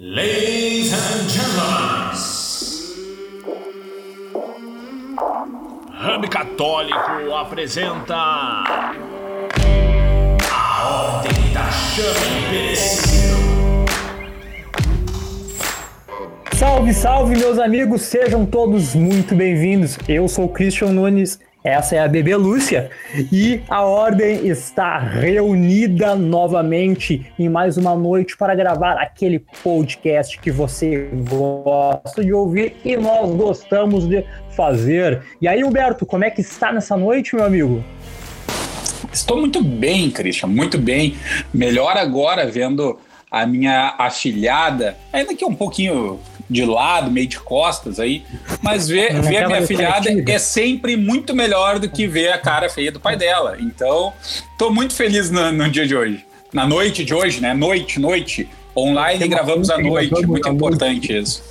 Ladies and gentlemen, Hub Católico apresenta A Ordem da Chama Imperecível. Salve, salve, meus amigos, sejam todos muito bem-vindos. Eu sou Christian Nunes essa é a Bebê Lúcia e a Ordem está reunida novamente em mais uma noite para gravar aquele podcast que você gosta de ouvir e nós gostamos de fazer. E aí, Humberto, como é que está nessa noite, meu amigo? Estou muito bem, Christian, muito bem. Melhor agora vendo a minha afilhada, ainda que um pouquinho de lado, meio de costas aí. Mas ver, ver a minha filhada é sempre muito melhor do que ver a cara feia do pai dela. Então, tô muito feliz no, no dia de hoje. Na noite de hoje, né? Noite, noite. Online gravamos à noite. Muito importante isso.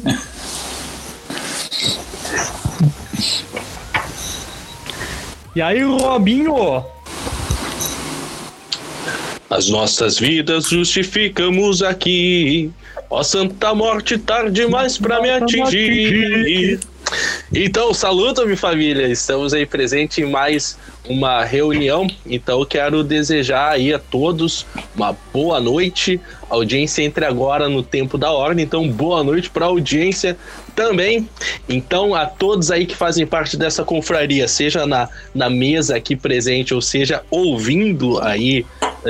E aí, Robinho? As nossas vidas justificamos aqui. Ó Santa Morte, tarde demais pra me atingir. Então, saluta-me família, estamos aí presente em mais uma reunião, então quero desejar aí a todos uma boa noite, audiência entre agora no tempo da ordem, então boa noite para a audiência também. Então, a todos aí que fazem parte dessa confraria, seja na, na mesa aqui presente, ou seja, ouvindo aí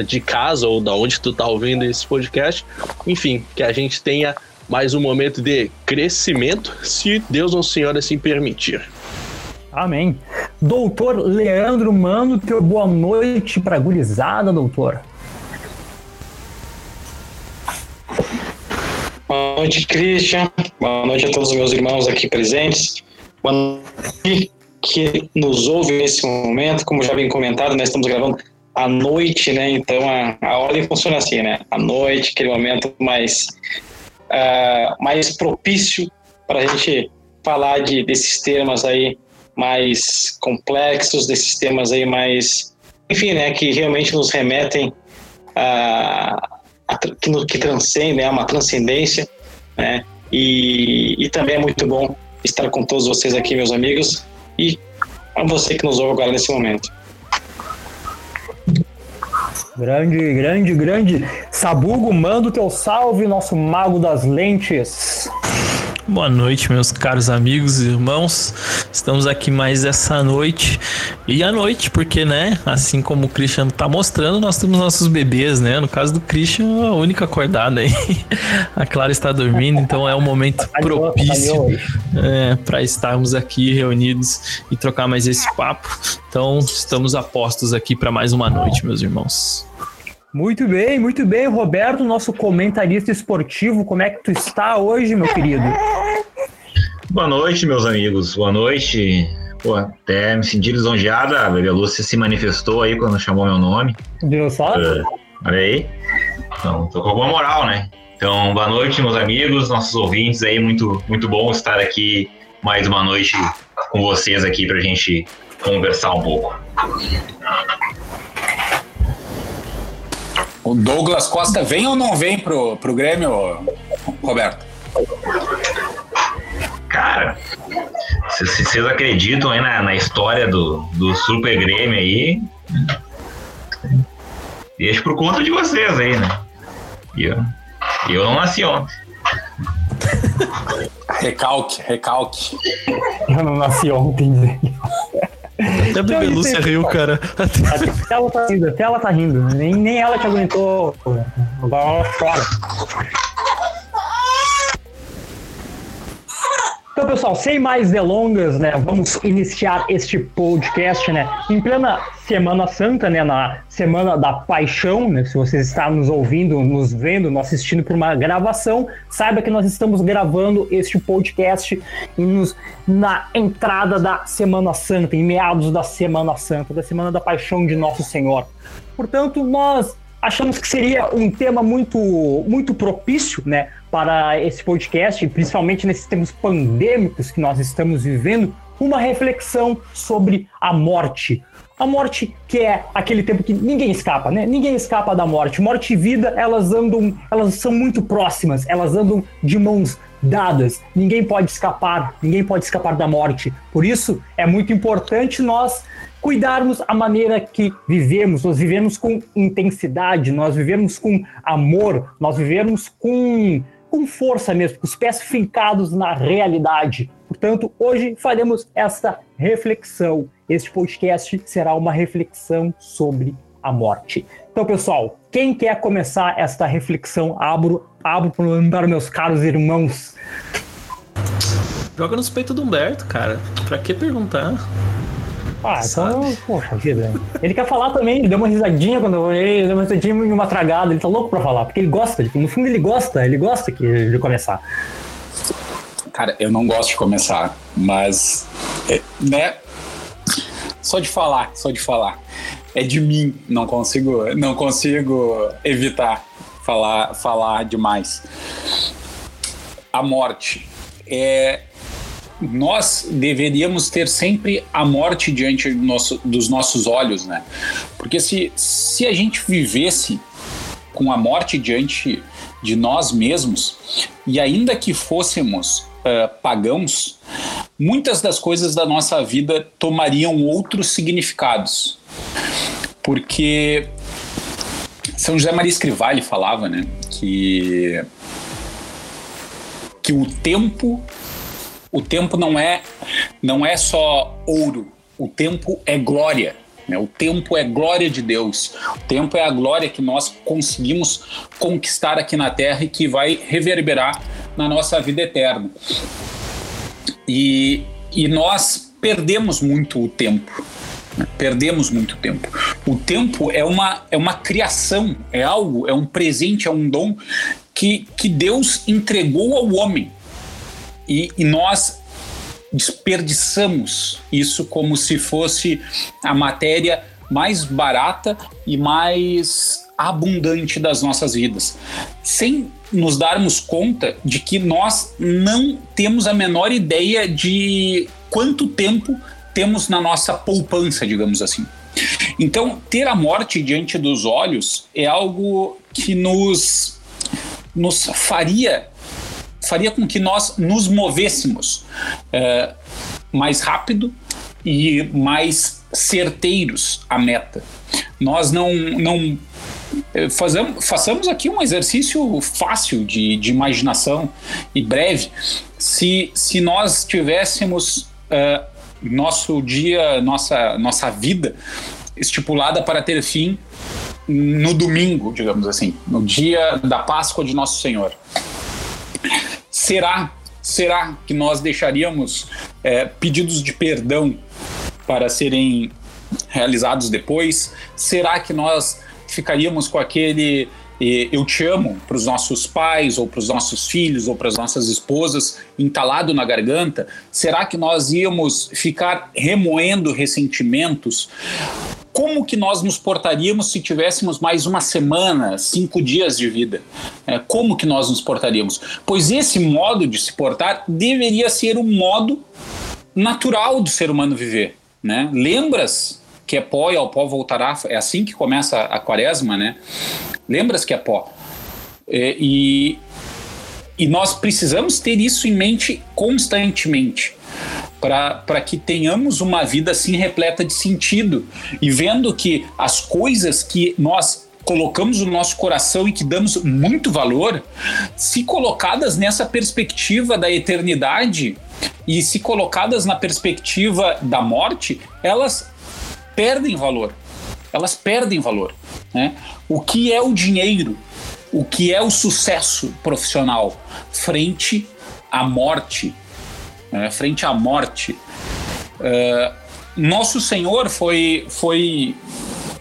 de casa ou da onde tu tá ouvindo esse podcast. Enfim, que a gente tenha mais um momento de crescimento, se Deus ou Senhor assim permitir. Amém. Doutor Leandro Mano, teu boa noite para gurizada, doutor. Boa noite, Christian. Boa noite a todos os meus irmãos aqui presentes. Boa noite que nos ouve nesse momento. Como já bem comentado, nós estamos gravando à noite, né? Então a, a ordem funciona assim, né? À noite, aquele momento mais, uh, mais propício para a gente falar de, desses temas aí mais complexos, desses temas aí mais, enfim, né? Que realmente nos remetem a, a que, no, que transcendem, né? Uma transcendência, né? E, e também é muito bom estar com todos vocês aqui, meus amigos, e a você que nos ouve agora nesse momento. Grande, grande, grande. Sabugo, manda o teu salve, nosso mago das lentes. Boa noite, meus caros amigos e irmãos. Estamos aqui mais essa noite. E à noite, porque, né? Assim como o Christian tá mostrando, nós temos nossos bebês, né? No caso do Christian, a única acordada aí. A Clara está dormindo, então é um momento propício é, para estarmos aqui reunidos e trocar mais esse papo. Então, estamos apostos aqui para mais uma noite, meus irmãos. Muito bem, muito bem, Roberto, nosso comentarista esportivo. Como é que tu está hoje, meu querido? Boa noite, meus amigos. Boa noite. Pô, até me senti lisonjeada. A Bebê Lúcia se manifestou aí quando chamou meu nome. Viu só? Uh, olha aí. Então, tô com alguma moral, né? Então, boa noite, meus amigos, nossos ouvintes aí. Muito, muito bom estar aqui mais uma noite com vocês aqui pra gente conversar um pouco. O Douglas Costa vem ou não vem pro, pro Grêmio, Roberto? Cara, vocês acreditam aí na, na história do, do Super Grêmio aí, deixa por conta de vocês aí, né? E eu, eu não nasci ontem. recalque, recalque. Eu não nasci ontem. Até a Bebê Lúcia riu, cara. Até ela tá rindo, até ela tá rindo. Nem, nem ela te aguentou. Agora ela chora. Então, pessoal, sem mais delongas, né, vamos iniciar este podcast, né, em plena Semana Santa, né, na Semana da Paixão, né, se você está nos ouvindo, nos vendo, nos assistindo por uma gravação, saiba que nós estamos gravando este podcast nos, na entrada da Semana Santa, em meados da Semana Santa, da Semana da Paixão de Nosso Senhor. Portanto, nós achamos que seria um tema muito, muito propício, né, para esse podcast, principalmente nesses tempos pandêmicos que nós estamos vivendo, uma reflexão sobre a morte. A morte que é aquele tempo que ninguém escapa, né? Ninguém escapa da morte. Morte e vida, elas andam, elas são muito próximas, elas andam de mãos dadas. Ninguém pode escapar, ninguém pode escapar da morte. Por isso é muito importante nós cuidarmos a maneira que vivemos, nós vivemos com intensidade, nós vivemos com amor, nós vivemos com com força mesmo, com os pés fincados na realidade. Portanto, hoje faremos esta reflexão. Este podcast será uma reflexão sobre a morte. Então, pessoal, quem quer começar esta reflexão, abro, abro para meus caros irmãos. Joga nos peitos do Humberto, cara. Pra que perguntar? Ah, então, poxa vida. Ele quer falar também, ele deu uma risadinha quando eu olhei, deu uma risadinha e uma tragada. Ele tá louco pra falar, porque ele gosta, no fundo ele gosta, ele gosta de começar. Cara, eu não gosto de começar, mas, é, né? Só de falar, só de falar. É de mim, não consigo, não consigo evitar falar, falar demais. A morte é nós deveríamos ter sempre a morte diante do nosso, dos nossos olhos, né? Porque se, se a gente vivesse com a morte diante de nós mesmos, e ainda que fôssemos uh, pagãos, muitas das coisas da nossa vida tomariam outros significados. Porque São José Maria Escrivá falava, né, que que o tempo o tempo não é não é só ouro, o tempo é glória. Né? O tempo é glória de Deus. O tempo é a glória que nós conseguimos conquistar aqui na Terra e que vai reverberar na nossa vida eterna. E, e nós perdemos muito o tempo. Né? Perdemos muito tempo. O tempo é uma, é uma criação, é algo, é um presente, é um dom que, que Deus entregou ao homem e, e nós desperdiçamos isso como se fosse a matéria mais barata e mais abundante das nossas vidas, sem nos darmos conta de que nós não temos a menor ideia de quanto tempo temos na nossa poupança, digamos assim. Então, ter a morte diante dos olhos é algo que nos, nos faria faria com que nós nos movêssemos é, mais rápido e mais certeiros à meta. Nós não, não é, fazemos, façamos aqui um exercício fácil de, de imaginação e breve. Se, se nós tivéssemos uh, nosso dia, nossa, nossa vida estipulada para ter fim no domingo, digamos assim, no dia da Páscoa de Nosso Senhor. Será, será que nós deixaríamos é, pedidos de perdão para serem realizados depois? Será que nós ficaríamos com aquele eu te amo para os nossos pais, ou para os nossos filhos, ou para as nossas esposas, entalado na garganta? Será que nós íamos ficar remoendo ressentimentos? Como que nós nos portaríamos se tivéssemos mais uma semana, cinco dias de vida? É, como que nós nos portaríamos? Pois esse modo de se portar deveria ser o modo natural do ser humano viver. Né? Lembras que é pó e ao pó voltará? É assim que começa a quaresma, né? Lembras que é pó. É, e, e nós precisamos ter isso em mente constantemente para que tenhamos uma vida assim repleta de sentido e vendo que as coisas que nós colocamos no nosso coração e que damos muito valor, se colocadas nessa perspectiva da eternidade e se colocadas na perspectiva da morte, elas perdem valor. Elas perdem valor. Né? O que é o dinheiro? O que é o sucesso profissional frente à morte? Né, frente à morte. Uh, nosso Senhor foi, foi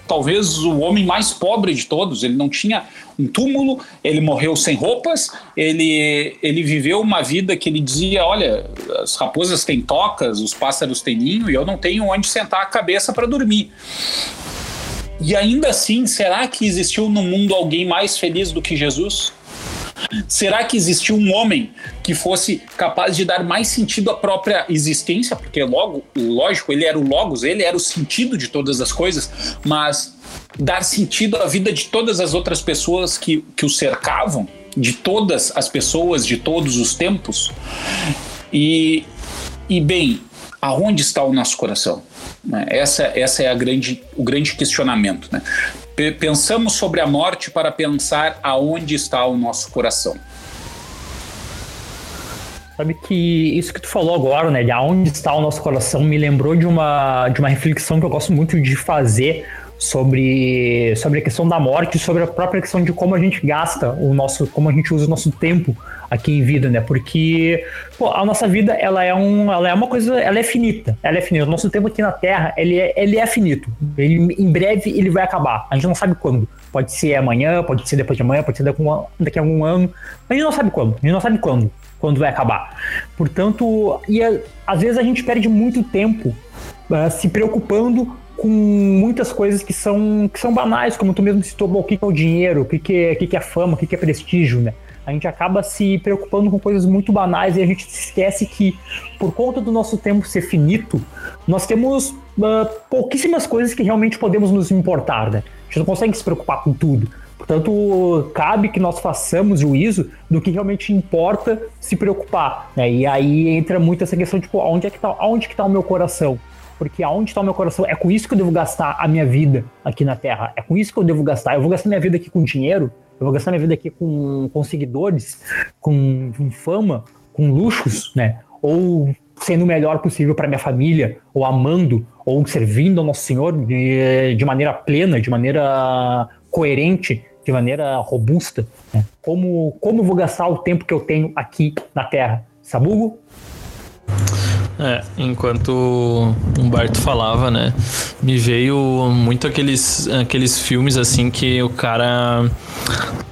talvez o homem mais pobre de todos. Ele não tinha um túmulo, ele morreu sem roupas, ele, ele viveu uma vida que ele dizia: Olha, as raposas têm tocas, os pássaros têm ninho e eu não tenho onde sentar a cabeça para dormir. E ainda assim, será que existiu no mundo alguém mais feliz do que Jesus? Será que existiu um homem que fosse capaz de dar mais sentido à própria existência? Porque logo, lógico, ele era o logos, ele era o sentido de todas as coisas, mas dar sentido à vida de todas as outras pessoas que, que o cercavam, de todas as pessoas de todos os tempos. E, e bem, aonde está o nosso coração? Né? Essa, essa é a grande, o grande questionamento. Né? Pensamos sobre a morte para pensar aonde está o nosso coração. Sabe que isso que tu falou agora, né, de aonde está o nosso coração, me lembrou de uma, de uma reflexão que eu gosto muito de fazer sobre, sobre a questão da morte, sobre a própria questão de como a gente gasta o nosso, como a gente usa o nosso tempo aqui em vida, né? Porque pô, a nossa vida ela é um, ela é uma coisa, ela é finita, ela é finita. O nosso tempo aqui na Terra ele é, ele é finito. Ele, em breve ele vai acabar. A gente não sabe quando. Pode ser amanhã, pode ser depois de amanhã, pode ser daqui a, a algum ano. A gente não sabe quando. A gente não sabe quando, quando vai acabar. Portanto, e a, às vezes a gente perde muito tempo uh, se preocupando com muitas coisas que são, que são banais, como tu mesmo citou, o que é o dinheiro, o que é, o que é fama, o que é prestígio, né? A gente acaba se preocupando com coisas muito banais e a gente esquece que, por conta do nosso tempo ser finito, nós temos uh, pouquíssimas coisas que realmente podemos nos importar, né? A gente não consegue se preocupar com tudo. Portanto, cabe que nós façamos juízo do que realmente importa se preocupar. Né? E aí entra muito essa questão, tipo, onde é que tá, que tá o meu coração? Porque aonde está o meu coração? É com isso que eu devo gastar a minha vida aqui na Terra. É com isso que eu devo gastar. Eu vou gastar minha vida aqui com dinheiro, eu vou gastar minha vida aqui com, com seguidores, com, com fama, com luxos, né? Ou sendo o melhor possível para minha família, ou amando, ou servindo ao Nosso Senhor de, de maneira plena, de maneira coerente, de maneira robusta. Né? Como, como vou gastar o tempo que eu tenho aqui na Terra? Sabugo? É, enquanto Humberto falava, né, me veio muito aqueles, aqueles filmes assim que o cara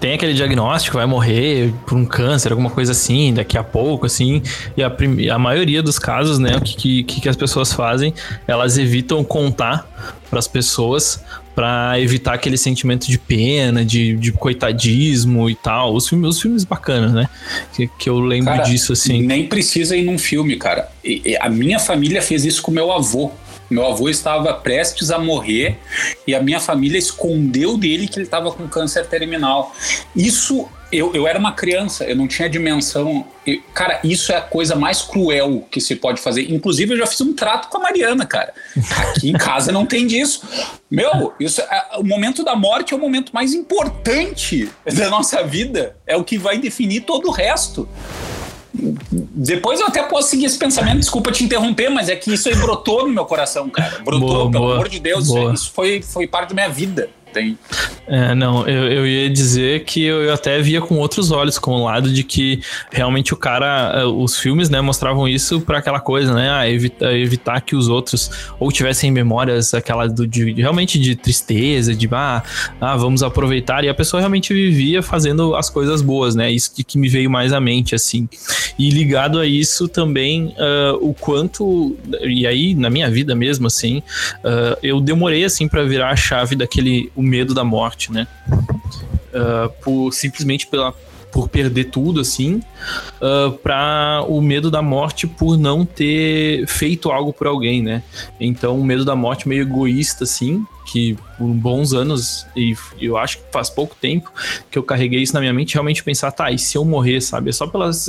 tem aquele diagnóstico, vai morrer por um câncer, alguma coisa assim, daqui a pouco, assim, e a, a maioria dos casos, né, o que, que, que as pessoas fazem, elas evitam contar para as pessoas para evitar aquele sentimento de pena, de, de coitadismo e tal. Os filmes, os filmes bacanas, né? Que, que eu lembro cara, disso assim. Nem precisa ir num filme, cara. E, a minha família fez isso com meu avô. Meu avô estava prestes a morrer e a minha família escondeu dele que ele estava com câncer terminal. Isso eu, eu era uma criança, eu não tinha dimensão. Eu, cara, isso é a coisa mais cruel que se pode fazer. Inclusive, eu já fiz um trato com a Mariana, cara. Aqui em casa não tem disso. Meu, isso é, o momento da morte é o momento mais importante da nossa vida. É o que vai definir todo o resto. Depois eu até posso seguir esse pensamento, desculpa te interromper, mas é que isso aí brotou no meu coração, cara. Brotou, boa, pelo boa, amor de Deus. Boa. Isso foi, foi parte da minha vida tem. É, não, eu, eu ia dizer que eu, eu até via com outros olhos, com o lado de que realmente o cara, eh, os filmes, né, mostravam isso para aquela coisa, né, ah, evita, evitar que os outros ou tivessem memórias aquela do, de, realmente de tristeza, de ah, ah, vamos aproveitar, e a pessoa realmente vivia fazendo as coisas boas, né, isso de que me veio mais à mente, assim. E ligado a isso também, uh, o quanto, e aí na minha vida mesmo, assim, uh, eu demorei, assim, para virar a chave daquele medo da morte, né? Uh, por simplesmente pela por perder tudo assim, uh, para o medo da morte por não ter feito algo por alguém, né? Então, o medo da morte meio egoísta assim, que por bons anos e eu acho que faz pouco tempo que eu carreguei isso na minha mente, realmente pensar, tá, e se eu morrer, sabe? É só pelas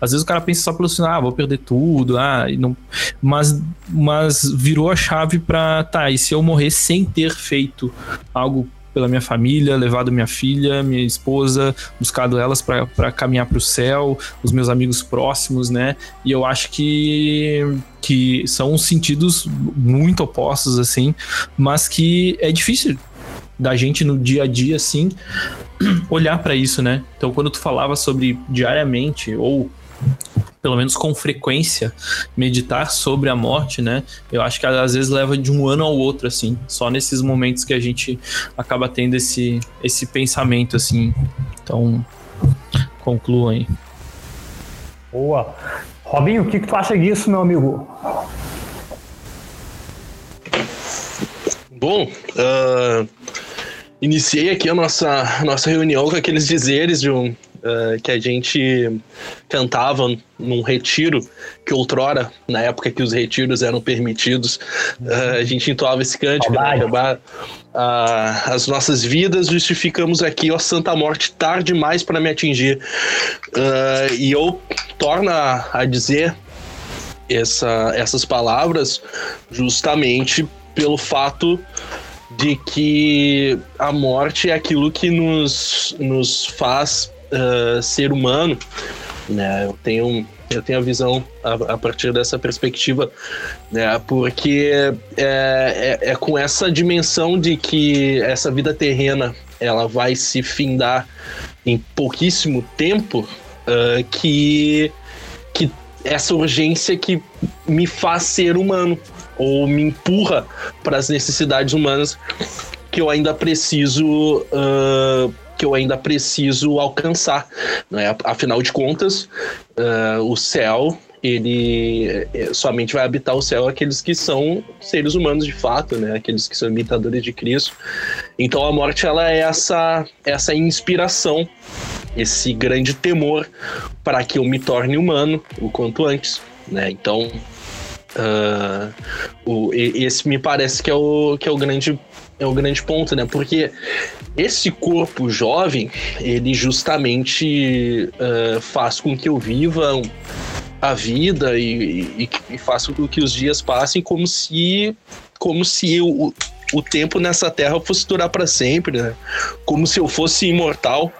às vezes o cara pensa só pelo assim, ah, vou perder tudo, ah, não, mas mas virou a chave para tá, e se eu morrer sem ter feito algo pela minha família, levado minha filha, minha esposa, buscado elas para caminhar para o céu, os meus amigos próximos, né? E eu acho que que são sentidos muito opostos assim, mas que é difícil da gente no dia a dia assim olhar para isso, né? Então quando tu falava sobre diariamente ou pelo menos com frequência, meditar sobre a morte, né? Eu acho que às vezes leva de um ano ao outro, assim. Só nesses momentos que a gente acaba tendo esse, esse pensamento, assim. Então, conclua aí. Boa. Robinho, o que, que tu acha disso, meu amigo? Bom, uh, iniciei aqui a nossa, nossa reunião com aqueles dizeres de um, uh, que a gente cantava num retiro, que outrora, na época que os retiros eram permitidos, uh, a gente entoava esse cântico, né? Uh, as nossas vidas justificamos aqui, ó Santa Morte, tarde demais para me atingir. Uh, e eu torno a, a dizer essa, essas palavras justamente pelo fato de que a morte é aquilo que nos, nos faz uh, ser humano. Né? Eu tenho eu tenho a visão a, a partir dessa perspectiva, né? Porque é, é, é, com essa dimensão de que essa vida terrena ela vai se findar em pouquíssimo tempo uh, que que essa urgência que me faz ser humano, ou me empurra para as necessidades humanas que eu ainda preciso uh, que eu ainda preciso alcançar. Né? Afinal de contas, uh, o céu ele eh, somente vai habitar o céu aqueles que são seres humanos de fato, né? Aqueles que são imitadores de Cristo. Então a morte ela é essa essa inspiração, esse grande temor para que eu me torne humano o quanto antes, né? Então Uh, o, esse me parece que é o, que é o grande é o grande ponto, né? Porque esse corpo jovem, ele justamente uh, faz com que eu viva a vida e, e, e faça com que os dias passem como se como se eu, o, tempo nessa terra fosse durar para sempre, né? Como se eu fosse imortal.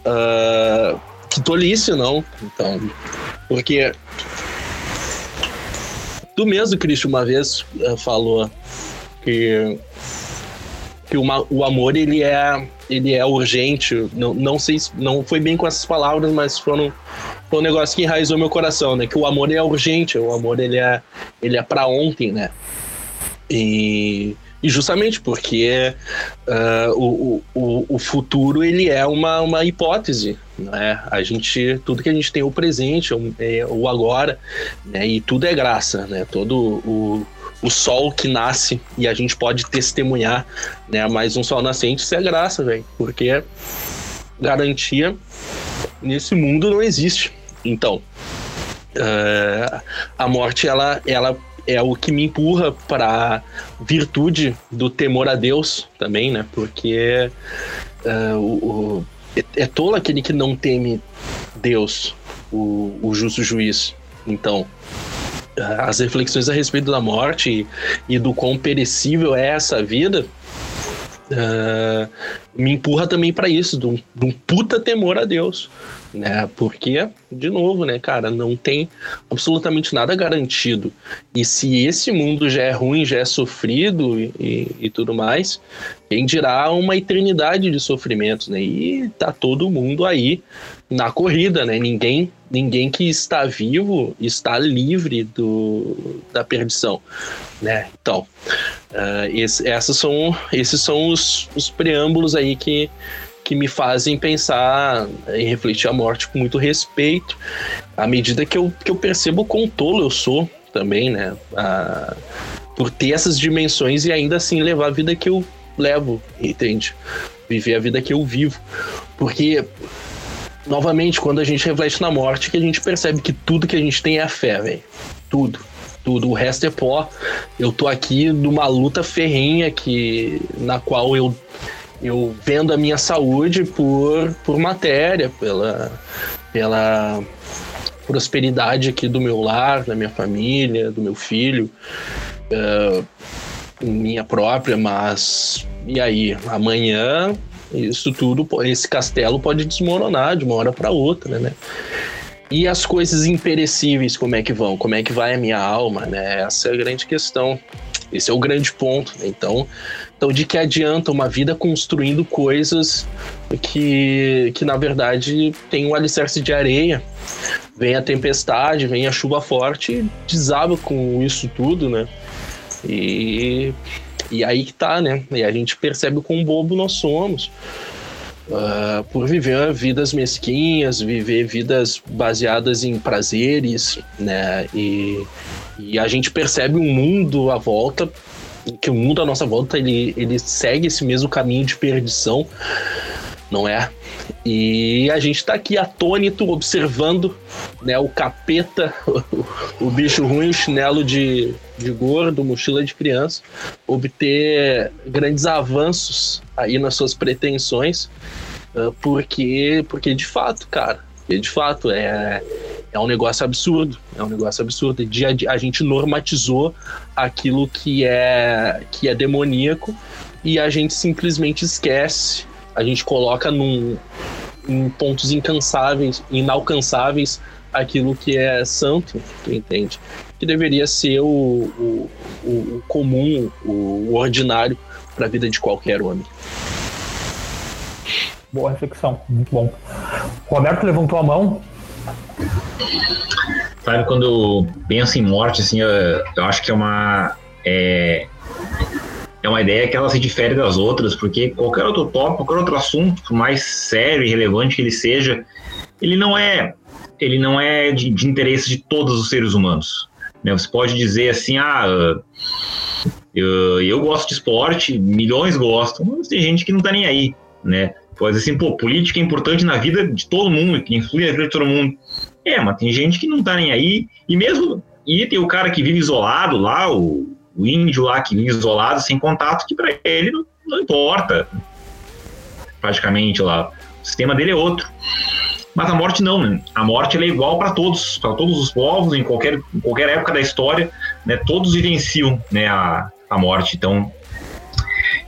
Uh, que tolice, não. Então, porque Tu mesmo, Cristo, uma vez uh, falou que, que o amor ele é, ele é urgente. Não, não sei não foi bem com essas palavras, mas foram, foi um negócio que enraizou meu coração, né? Que o amor é urgente, o amor ele é, ele é para ontem, né? E e justamente porque uh, o, o, o futuro ele é uma, uma hipótese, né? A gente, tudo que a gente tem é o presente, é o agora, né? E tudo é graça, né? Todo o, o sol que nasce e a gente pode testemunhar, né? Mais um sol nascente, isso é graça, velho, porque garantia nesse mundo não existe. Então, uh, a morte ela, ela é o que me empurra para virtude do temor a Deus também, né? Porque uh, o, o, é, é tolo aquele que não teme Deus, o, o justo juiz. Então, as reflexões a respeito da morte e, do quão perecível é essa vida uh, me empurra também para isso, de um, de um puta temor a Deus né? Porque, de novo, né, cara, não tem absolutamente nada garantido. E se esse mundo já é ruim, já é sofrido e, e, e tudo mais, quem dirá uma eternidade de sofrimentos, né? E tá todo mundo aí na corrida, né? Ninguém, ninguém que está vivo está livre do, da perdição, né? Então, uh, esse, essas são, esses são os, os preâmbulos aí que que me fazem pensar e refletir a morte com muito respeito, à medida que eu, que eu percebo quão tolo eu sou também, né? A, por ter essas dimensões e ainda assim levar a vida que eu levo, entende? Viver a vida que eu vivo. Porque, novamente, quando a gente reflete na morte, que a gente percebe que tudo que a gente tem é a fé, velho. Tudo tudo, o resto é pó. Eu tô aqui numa luta ferrenha que na qual eu eu vendo a minha saúde por, por matéria, pela, pela prosperidade aqui do meu lar, da minha família, do meu filho, uh, minha própria, mas e aí? Amanhã isso tudo, esse castelo pode desmoronar de uma hora para outra, né? E as coisas imperecíveis, como é que vão? Como é que vai a minha alma, né? Essa é a grande questão. Esse é o grande ponto. Então, então, de que adianta uma vida construindo coisas que, que na verdade, tem um alicerce de areia? Vem a tempestade, vem a chuva forte desaba com isso tudo, né? E, e aí que tá, né? E a gente percebe o quão bobo nós somos. Uh, por viver vidas mesquinhas, viver vidas baseadas em prazeres, né? E, e a gente percebe um mundo à volta que o mundo à nossa volta ele, ele segue esse mesmo caminho de perdição não é? E a gente está aqui atônito, observando né, o capeta, o, o bicho ruim, o chinelo de, de gordo, mochila de criança, obter grandes avanços aí nas suas pretensões, uh, porque, porque de fato, cara, de fato é, é um negócio absurdo, é um negócio absurdo. De, a, a gente normatizou aquilo que é, que é demoníaco e a gente simplesmente esquece a gente coloca num, em pontos incansáveis, inalcançáveis aquilo que é santo, tu entende? Que deveria ser o, o, o comum, o ordinário para a vida de qualquer homem. Boa reflexão, muito bom. Roberto levantou a mão. Sabe, quando eu penso em morte, assim, eu, eu acho que é uma. É, é uma ideia que ela se difere das outras, porque qualquer outro tópico, qualquer outro assunto, por mais sério e relevante que ele seja, ele não é ele não é de, de interesse de todos os seres humanos. Né? Você pode dizer assim, ah, eu, eu gosto de esporte, milhões gostam, mas tem gente que não tá nem aí, né? Pode dizer assim, pô, política é importante na vida de todo mundo, que influi na vida de todo mundo. É, mas tem gente que não tá nem aí, e mesmo, e tem o cara que vive isolado lá, o o índio lá que vive isolado, sem contato, que para ele não, não, importa. Praticamente lá. O sistema dele é outro. Mas a morte não, né? A morte é igual para todos, para todos os povos, em qualquer, em qualquer época da história, né? Todos vivenciam né, a, a morte. Então,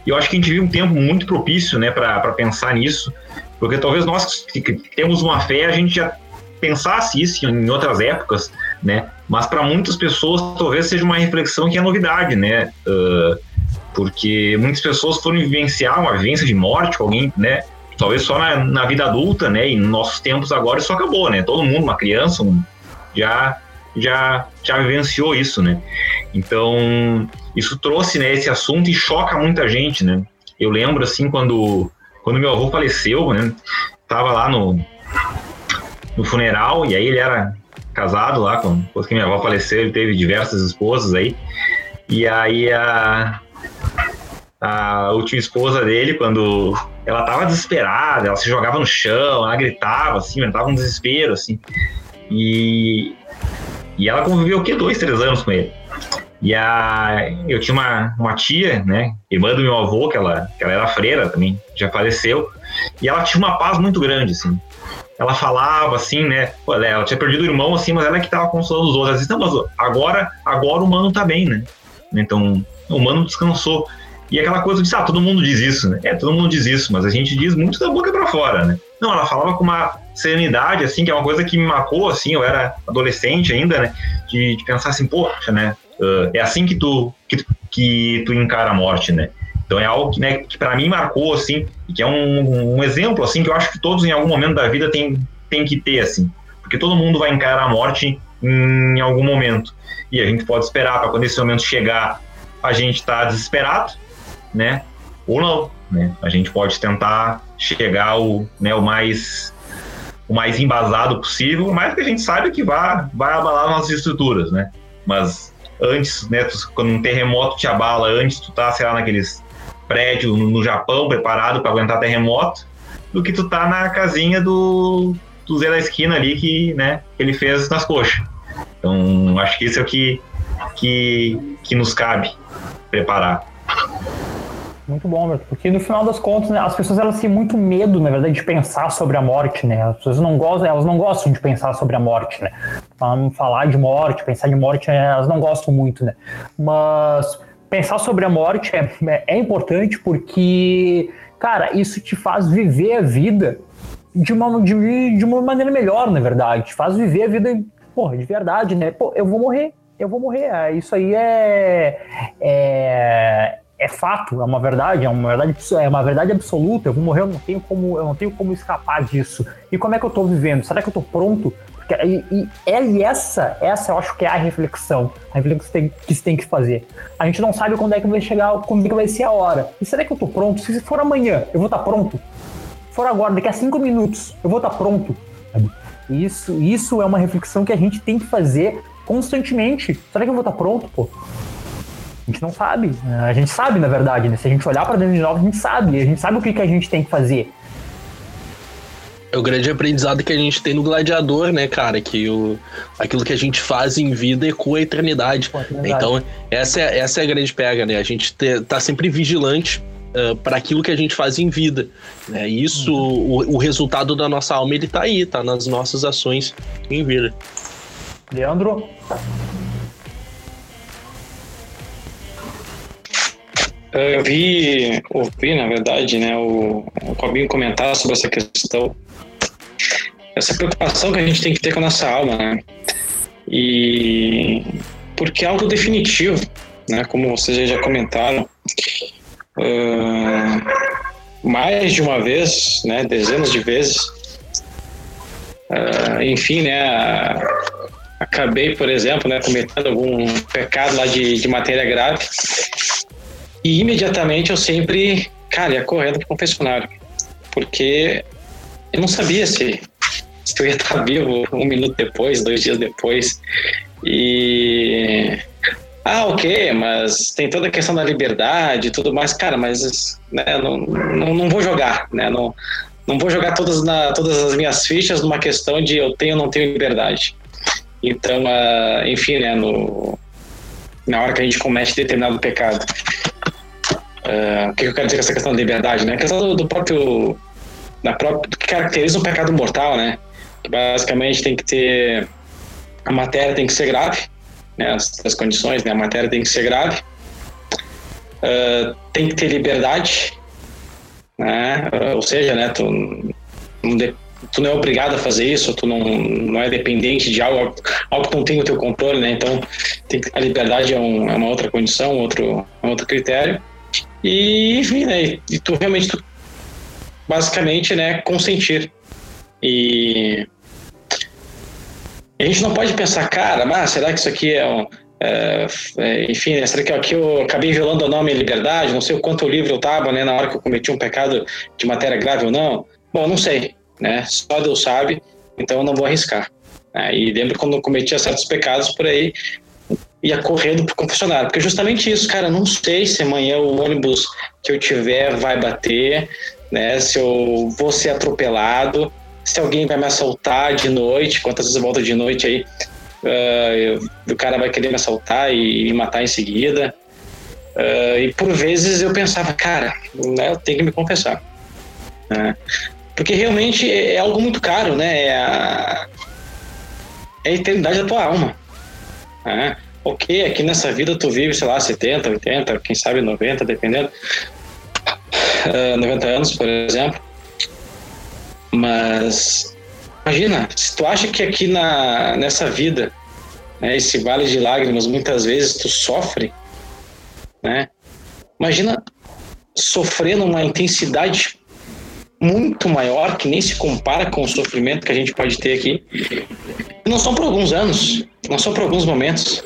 eu acho que a gente vive um tempo muito propício né, para pensar nisso, porque talvez nós que temos uma fé, a gente já pensasse isso em outras épocas, né? Mas para muitas pessoas talvez seja uma reflexão que é novidade, né? Uh, porque muitas pessoas foram vivenciar uma vivência de morte com alguém, né? Talvez só na, na, vida adulta, né? E nos nossos tempos agora isso acabou, né? Todo mundo, uma criança, um, já já já vivenciou isso, né? Então isso trouxe né, esse assunto e choca muita gente, né? Eu lembro assim quando quando meu avô faleceu, né? Tava lá no no funeral, e aí ele era casado lá, depois que minha avó faleceu, ele teve diversas esposas aí, e aí a, a última esposa dele, quando ela tava desesperada, ela se jogava no chão, ela gritava, assim, ela tava um desespero, assim, e, e ela conviveu o quê? Dois, três anos com ele. E a, eu tinha uma, uma tia, né, irmã do meu avô, que ela, que ela era freira também, já faleceu, e ela tinha uma paz muito grande, assim ela falava assim, né? Ela tinha perdido o irmão, assim, mas ela é que tava consolando os outros. Ela disse, não, mas agora, agora o mano tá bem, né? Então, o mano descansou. E aquela coisa de, ah, todo mundo diz isso, né? É, todo mundo diz isso, mas a gente diz muito da boca para fora, né? Não, ela falava com uma serenidade, assim, que é uma coisa que me marcou, assim, eu era adolescente ainda, né? De, de pensar assim, poxa, né? Uh, é assim que tu, que, que tu encara a morte, né? Então é algo que, né, que para mim marcou, assim, e que é um, um, exemplo, assim, que eu acho que todos em algum momento da vida tem, tem que ter, assim. Porque todo mundo vai encarar a morte em algum momento. E a gente pode esperar para quando esse momento chegar, a gente está desesperado, né? Ou não, né? A gente pode tentar chegar o, né, o mais o mais embasado possível, mas que a gente sabe que vai, vai abalar nossas estruturas, né? Mas antes, né, tu, quando um terremoto te abala, antes tu tá, sei lá, naqueles prédio no Japão preparado para aguentar terremoto do que tu tá na casinha do, do Zé da esquina ali que, né, ele fez nas coxas. Então, acho que isso é o que, que, que nos cabe preparar. Muito bom, Alberto, porque no final das contas, né, as pessoas elas têm muito medo, na verdade, de pensar sobre a morte, né? As pessoas não gostam, elas não gostam de pensar sobre a morte, né? Falar de morte, pensar de morte, elas não gostam muito, né? Mas pensar sobre a morte é, é importante porque, cara, isso te faz viver a vida de uma, de, de uma maneira melhor, na verdade. Te faz viver a vida, porra, de verdade, né? Pô, eu vou morrer, eu vou morrer. É, isso aí é, é, é fato, é uma verdade, é uma verdade, é uma verdade absoluta. Eu vou morrer, eu não tenho como, eu não tenho como escapar disso. E como é que eu tô vivendo? Será que eu tô pronto e, e, e, essa, essa eu acho que é a reflexão, a reflexão que, tem, que se tem que fazer. A gente não sabe quando é que vai chegar, quando é que vai ser a hora. E será que eu tô pronto? Se for amanhã, eu vou estar tá pronto? Se for agora, daqui a cinco minutos, eu vou estar tá pronto? Isso, isso é uma reflexão que a gente tem que fazer constantemente. Será que eu vou estar tá pronto, pô? A gente não sabe. A gente sabe, na verdade, né? Se a gente olhar para dentro de nós, a gente sabe. A gente sabe o que, que a gente tem que fazer. É o grande aprendizado que a gente tem no Gladiador, né, cara? Que o, aquilo que a gente faz em vida ecoa a eternidade. Então, essa é, essa é a grande pega, né? A gente te, tá sempre vigilante uh, para aquilo que a gente faz em vida. Né? Isso, o, o resultado da nossa alma, ele tá aí, tá nas nossas ações em vida. Leandro? Eu vi, ouvi, na verdade, né, o, o Cobinho comentar sobre essa questão, essa preocupação que a gente tem que ter com a nossa alma, né? E porque é algo definitivo, né? Como vocês já comentaram, uh, mais de uma vez, né? Dezenas de vezes, uh, enfim, né? Acabei, por exemplo, né, cometendo algum pecado lá de, de matéria grave e imediatamente eu sempre, cara, ia correndo pro confessionário. Porque eu não sabia se, se eu ia estar vivo um minuto depois, dois dias depois. E. Ah, ok, mas tem toda a questão da liberdade e tudo mais. Cara, mas né, não, não, não vou jogar, né? Não, não vou jogar todas, na, todas as minhas fichas numa questão de eu tenho ou não tenho liberdade. Então, uh, enfim, né, no, na hora que a gente comete determinado pecado, Uh, o que eu quero dizer com essa questão da liberdade, né? A questão do, do próprio. Da própria, que caracteriza um pecado mortal, né? Que basicamente tem que ter. A matéria tem que ser grave, né? As, as condições, né? A matéria tem que ser grave. Uh, tem que ter liberdade, né? Uh, ou seja, né? Tu não, de, tu não é obrigado a fazer isso, tu não, não é dependente de algo, algo que não tem o teu controle, né? Então, tem, a liberdade é, um, é uma outra condição, outro, outro critério. E, enfim, né? E tu realmente, tu, basicamente, né, consentir. E a gente não pode pensar, cara, mas será que isso aqui é um. É, é, enfim, né, será que aqui eu acabei violando ou não a minha liberdade? Não sei o quanto livre eu estava né, na hora que eu cometi um pecado de matéria grave ou não. Bom, não sei, né? Só Deus sabe, então eu não vou arriscar. É, e lembro quando eu cometia certos pecados por aí, ia correndo pro confessionário. Porque justamente isso, cara, não sei se amanhã o ônibus que eu tiver vai bater, né? Se eu vou ser atropelado, se alguém vai me assaltar de noite, quantas vezes eu volto de noite aí, uh, o cara vai querer me assaltar e me matar em seguida. Uh, e por vezes eu pensava, cara, né, eu tenho que me confessar. Né? Porque realmente é algo muito caro, né? É a, é a eternidade da tua alma. Né? ok, aqui nessa vida tu vive, sei lá, 70, 80, quem sabe 90, dependendo. Uh, ah, 90 anos, por exemplo. Mas imagina, se tu acha que aqui na, nessa vida, né, esse vale de lágrimas, muitas vezes tu sofre, né? Imagina sofrer numa intensidade muito maior, que nem se compara com o sofrimento que a gente pode ter aqui. Não são por alguns anos, não são por alguns momentos,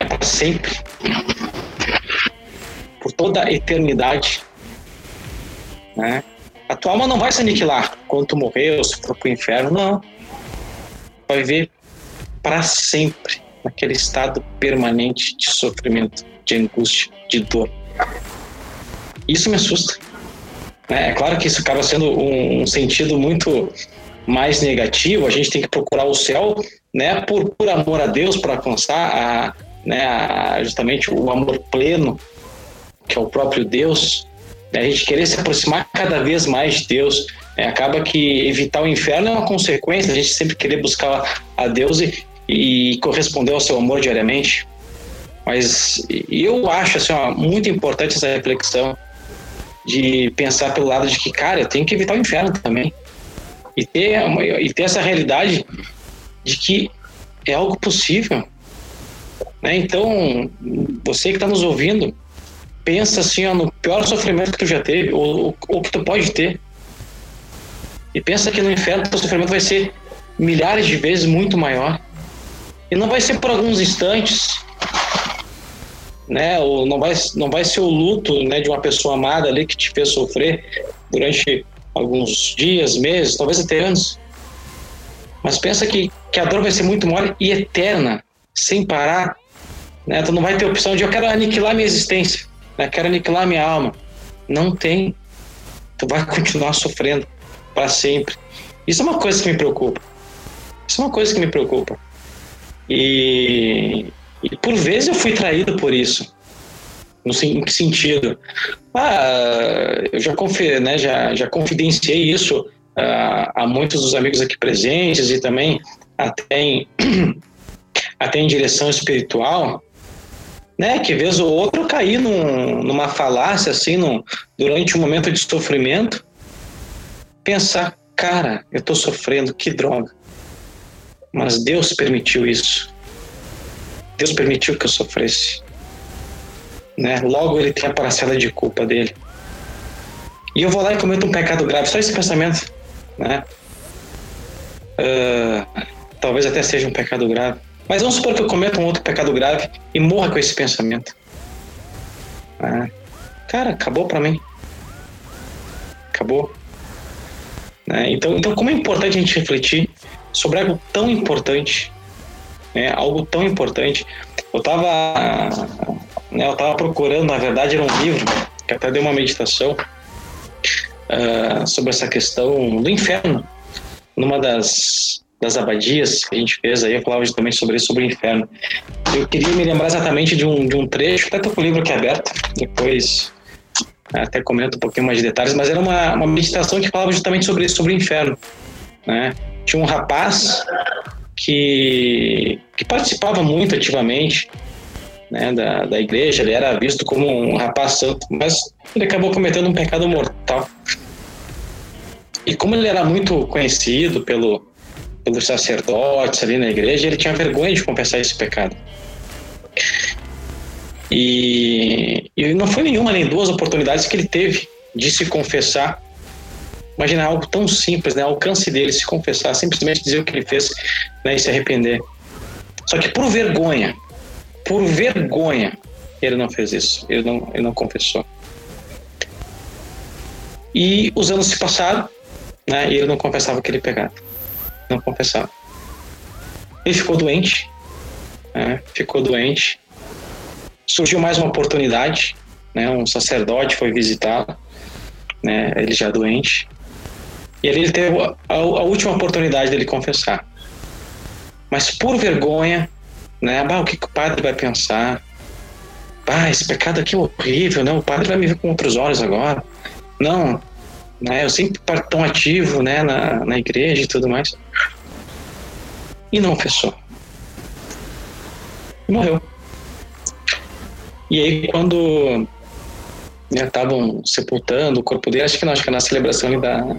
é para sempre. Por toda a eternidade. Né? A tua alma não vai se aniquilar quando tu morrer ou se for pro inferno, não. Vai viver para sempre naquele estado permanente de sofrimento, de angústia, de dor. Isso me assusta. É, é claro que isso acaba sendo um, um sentido muito mais negativo. A gente tem que procurar o céu, né, por, por amor a Deus, para alcançar a, né, a, justamente o amor pleno, que é o próprio Deus. A gente querer se aproximar cada vez mais de Deus. Né, acaba que evitar o inferno é uma consequência. A gente sempre querer buscar a Deus e, e corresponder ao seu amor diariamente. Mas eu acho assim, ó, muito importante essa reflexão de pensar pelo lado de que, cara, eu tenho que evitar o inferno também. E ter, e ter essa realidade de que é algo possível. Né? Então, você que está nos ouvindo, pensa assim ó, no pior sofrimento que tu já teve, ou, ou que tu pode ter. E pensa que no inferno o sofrimento vai ser milhares de vezes muito maior. E não vai ser por alguns instantes, né? Ou não vai, não vai ser o luto né, de uma pessoa amada ali que te fez sofrer durante alguns dias, meses, talvez até anos. Mas pensa que, que a dor vai ser muito maior e eterna, sem parar. Né? Tu não vai ter opção de eu quero aniquilar minha existência, né? quero aniquilar minha alma. Não tem. Tu vai continuar sofrendo para sempre. Isso é uma coisa que me preocupa. Isso é uma coisa que me preocupa. E, e por vezes eu fui traído por isso. No em que sentido? Ah, eu já, né, já, já confidenciei isso uh, a muitos dos amigos aqui presentes e também até em, até em direção espiritual, né? Que vez ou outra eu caí num, numa falácia, assim, num, durante um momento de sofrimento, pensar, cara, eu tô sofrendo, que droga. Mas Deus permitiu isso. Deus permitiu que eu sofresse. Né? Logo ele tem a parcela de culpa dele. E eu vou lá e cometo um pecado grave. Só esse pensamento, né? Uh, talvez até seja um pecado grave. Mas vamos supor que eu cometa um outro pecado grave e morra com esse pensamento. Ah, cara, acabou para mim. Acabou. Né? Então, então, como é importante a gente refletir sobre algo tão importante, né? algo tão importante. Eu estava né, eu tava procurando, na verdade, era um livro que até deu uma meditação uh, sobre essa questão do inferno, numa das das abadias que a gente fez aí, eu falava justamente sobre isso, sobre o inferno. Eu queria me lembrar exatamente de um, de um trecho, até estou com o livro aqui aberto, depois até comento um pouquinho mais de detalhes, mas era uma, uma meditação que falava justamente sobre sobre o inferno. Né? Tinha um rapaz que, que participava muito ativamente né, da, da igreja, ele era visto como um rapaz santo, mas ele acabou cometendo um pecado mortal. E como ele era muito conhecido pelo, pelos sacerdotes ali na igreja, ele tinha vergonha de confessar esse pecado. E, e não foi nenhuma nem duas oportunidades que ele teve de se confessar. Imagina algo tão simples, né? alcance dele se confessar, simplesmente dizer o que ele fez né? e se arrepender. Só que por vergonha, por vergonha, ele não fez isso, ele não, ele não confessou. E os anos se passaram, né? e ele não confessava aquele pecado não confessava. Ele ficou doente, né? ficou doente. Surgiu mais uma oportunidade, né? um sacerdote foi visitá-lo, né? ele já doente. E ele teve a, a, última oportunidade dele confessar. Mas por vergonha, né? Bah, o que, que o padre vai pensar? Bah, esse pecado aqui é horrível, né? O padre vai me ver com outros olhos agora. Não, né? Eu sempre tão ativo, né, na, na igreja e tudo mais. E não fechou. E morreu. E aí quando estavam né, sepultando o corpo dele, acho que não, acho que na celebração da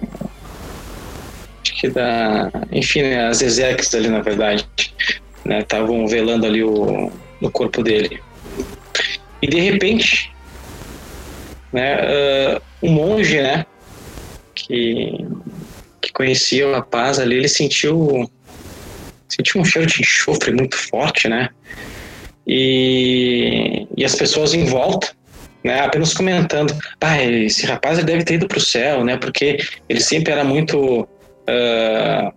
acho que da, enfim, né, as exequias ali na verdade, né, estavam velando ali o, o corpo dele. E de repente, né, uh, um monge, né, que, que conhecia o rapaz ali, ele sentiu, sentiu um cheiro de enxofre muito forte, né? E, e as pessoas em volta, né, apenas comentando, ah, esse rapaz deve ter ido para o céu, né? Porque ele sempre era muito, uh,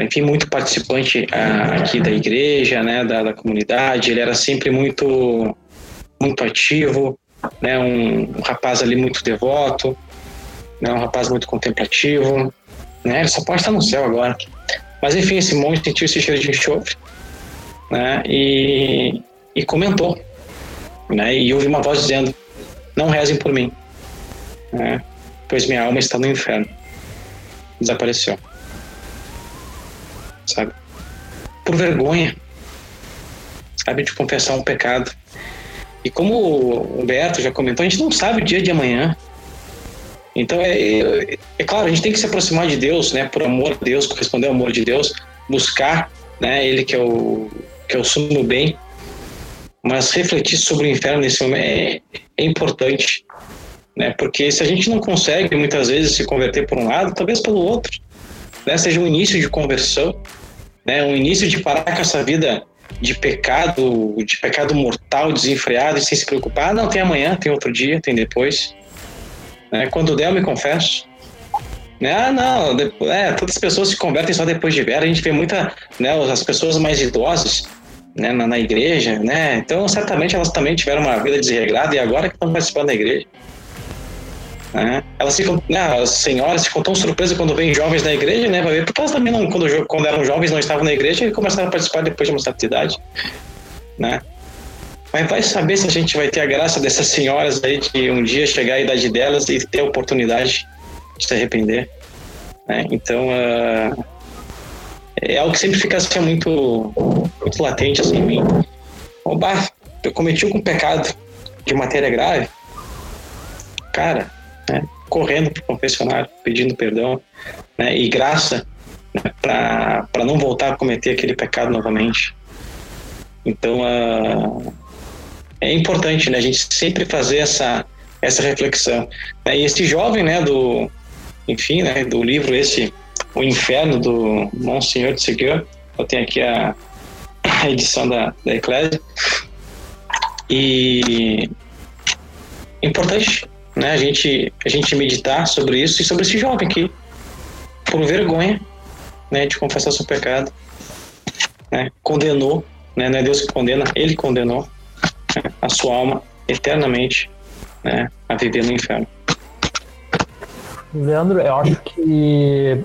enfim, muito participante uh, aqui da igreja, né, da, da comunidade. Ele era sempre muito, muito ativo, né? Um, um rapaz ali muito devoto né, um rapaz muito contemplativo, né, ele só pode estar no céu agora. Mas enfim, esse monge sentiu esse cheiro de enxofre, né, e, e comentou, né, e ouvi uma voz dizendo, não rezem por mim, né, pois minha alma está no inferno. Desapareceu. Sabe? Por vergonha, sabe, de confessar um pecado. E como o Humberto já comentou, a gente não sabe o dia de amanhã. Então, é, é, é, claro, a gente tem que se aproximar de Deus, né, por amor a Deus, corresponder ao amor de Deus, buscar, né, Ele que é o, que é o sumo bem, mas refletir sobre o inferno nesse momento é, é importante, né, porque se a gente não consegue, muitas vezes, se converter por um lado, talvez pelo outro, né, seja um início de conversão, né, um início de parar com essa vida de pecado, de pecado mortal, desenfreado e sem se preocupar, ah, não, tem amanhã, tem outro dia, tem depois, né? Quando der, eu me confesso. Né? Ah, não, é, todas as pessoas se convertem só depois de ver. A gente vê muita, né, as pessoas mais idosas né, na, na, igreja, né? Então, certamente elas também tiveram uma vida desregrada e agora que estão participando da igreja. Né? Elas ficam, né, as senhoras ficam tão surpresas quando vêm jovens na igreja, né? Vai ver, porque elas também, não, quando, quando eram jovens, não estavam na igreja e começaram a participar depois de uma certa idade, né? Mas vai saber se a gente vai ter a graça dessas senhoras aí de um dia chegar à idade delas e ter a oportunidade de se arrepender. Né? Então, uh, é algo que sempre fica assim, muito, muito latente assim, em mim. Oba, eu cometi um pecado de matéria grave. Cara, né, correndo para o confessionário, pedindo perdão né, e graça né, para não voltar a cometer aquele pecado novamente. Então, uh, é importante né, a gente sempre fazer essa, essa reflexão. E esse jovem, né, do, enfim, né, do livro esse, O Inferno, do Monsenhor de Seguir, eu tenho aqui a, a edição da, da Eclésia, e é importante né, a, gente, a gente meditar sobre isso e sobre esse jovem que, por vergonha né, de confessar seu pecado, né, condenou, né, não é Deus que condena, ele condenou a sua alma eternamente né, a viver no inferno. Leandro, eu acho que,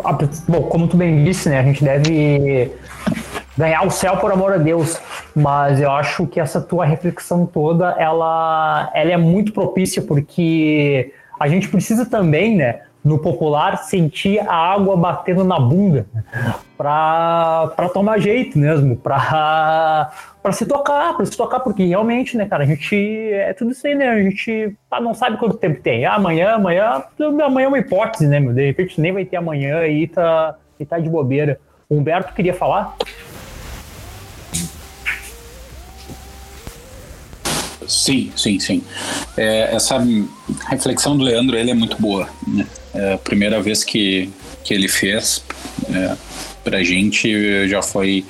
bom, como tu bem disse, né, a gente deve ganhar o céu por amor a Deus, mas eu acho que essa tua reflexão toda, ela, ela é muito propícia porque a gente precisa também, né, no popular, sentir a água batendo na bunda para tomar jeito mesmo, para se tocar, para se tocar, porque realmente, né, cara, a gente é tudo isso aí, né? A gente não sabe quanto tempo tem. Ah, amanhã, amanhã, amanhã é uma hipótese, né, meu? De repente nem vai ter amanhã e tá, e tá de bobeira. Humberto queria falar? Sim, sim, sim. É, essa reflexão do Leandro ele é muito boa. Né? É a primeira vez que, que ele fez é, pra gente já foi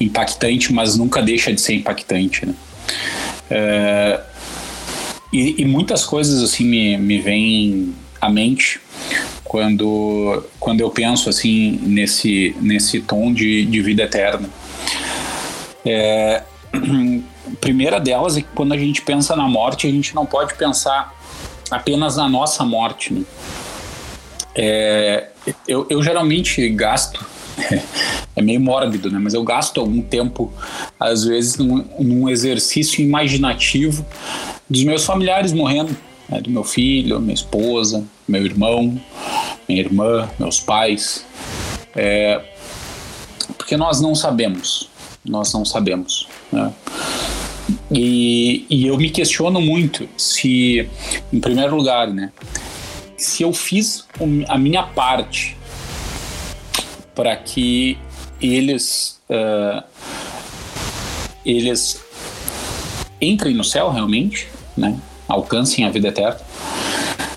impactante, mas nunca deixa de ser impactante. Né? É, e, e, muitas coisas assim me, me vêm à mente quando, quando eu penso assim nesse, nesse tom de, de vida eterna. É, primeira delas é que quando a gente pensa na morte, a gente não pode pensar apenas na nossa morte. Né? É, eu, eu geralmente gasto, é meio mórbido, né? mas eu gasto algum tempo, às vezes, num, num exercício imaginativo dos meus familiares morrendo, né? do meu filho, minha esposa, meu irmão, minha irmã, meus pais. É, porque nós não sabemos, nós não sabemos. Né? E, e eu me questiono muito se, em primeiro lugar, né, se eu fiz a minha parte para que eles uh, eles entrem no céu realmente, né, alcancem a vida eterna.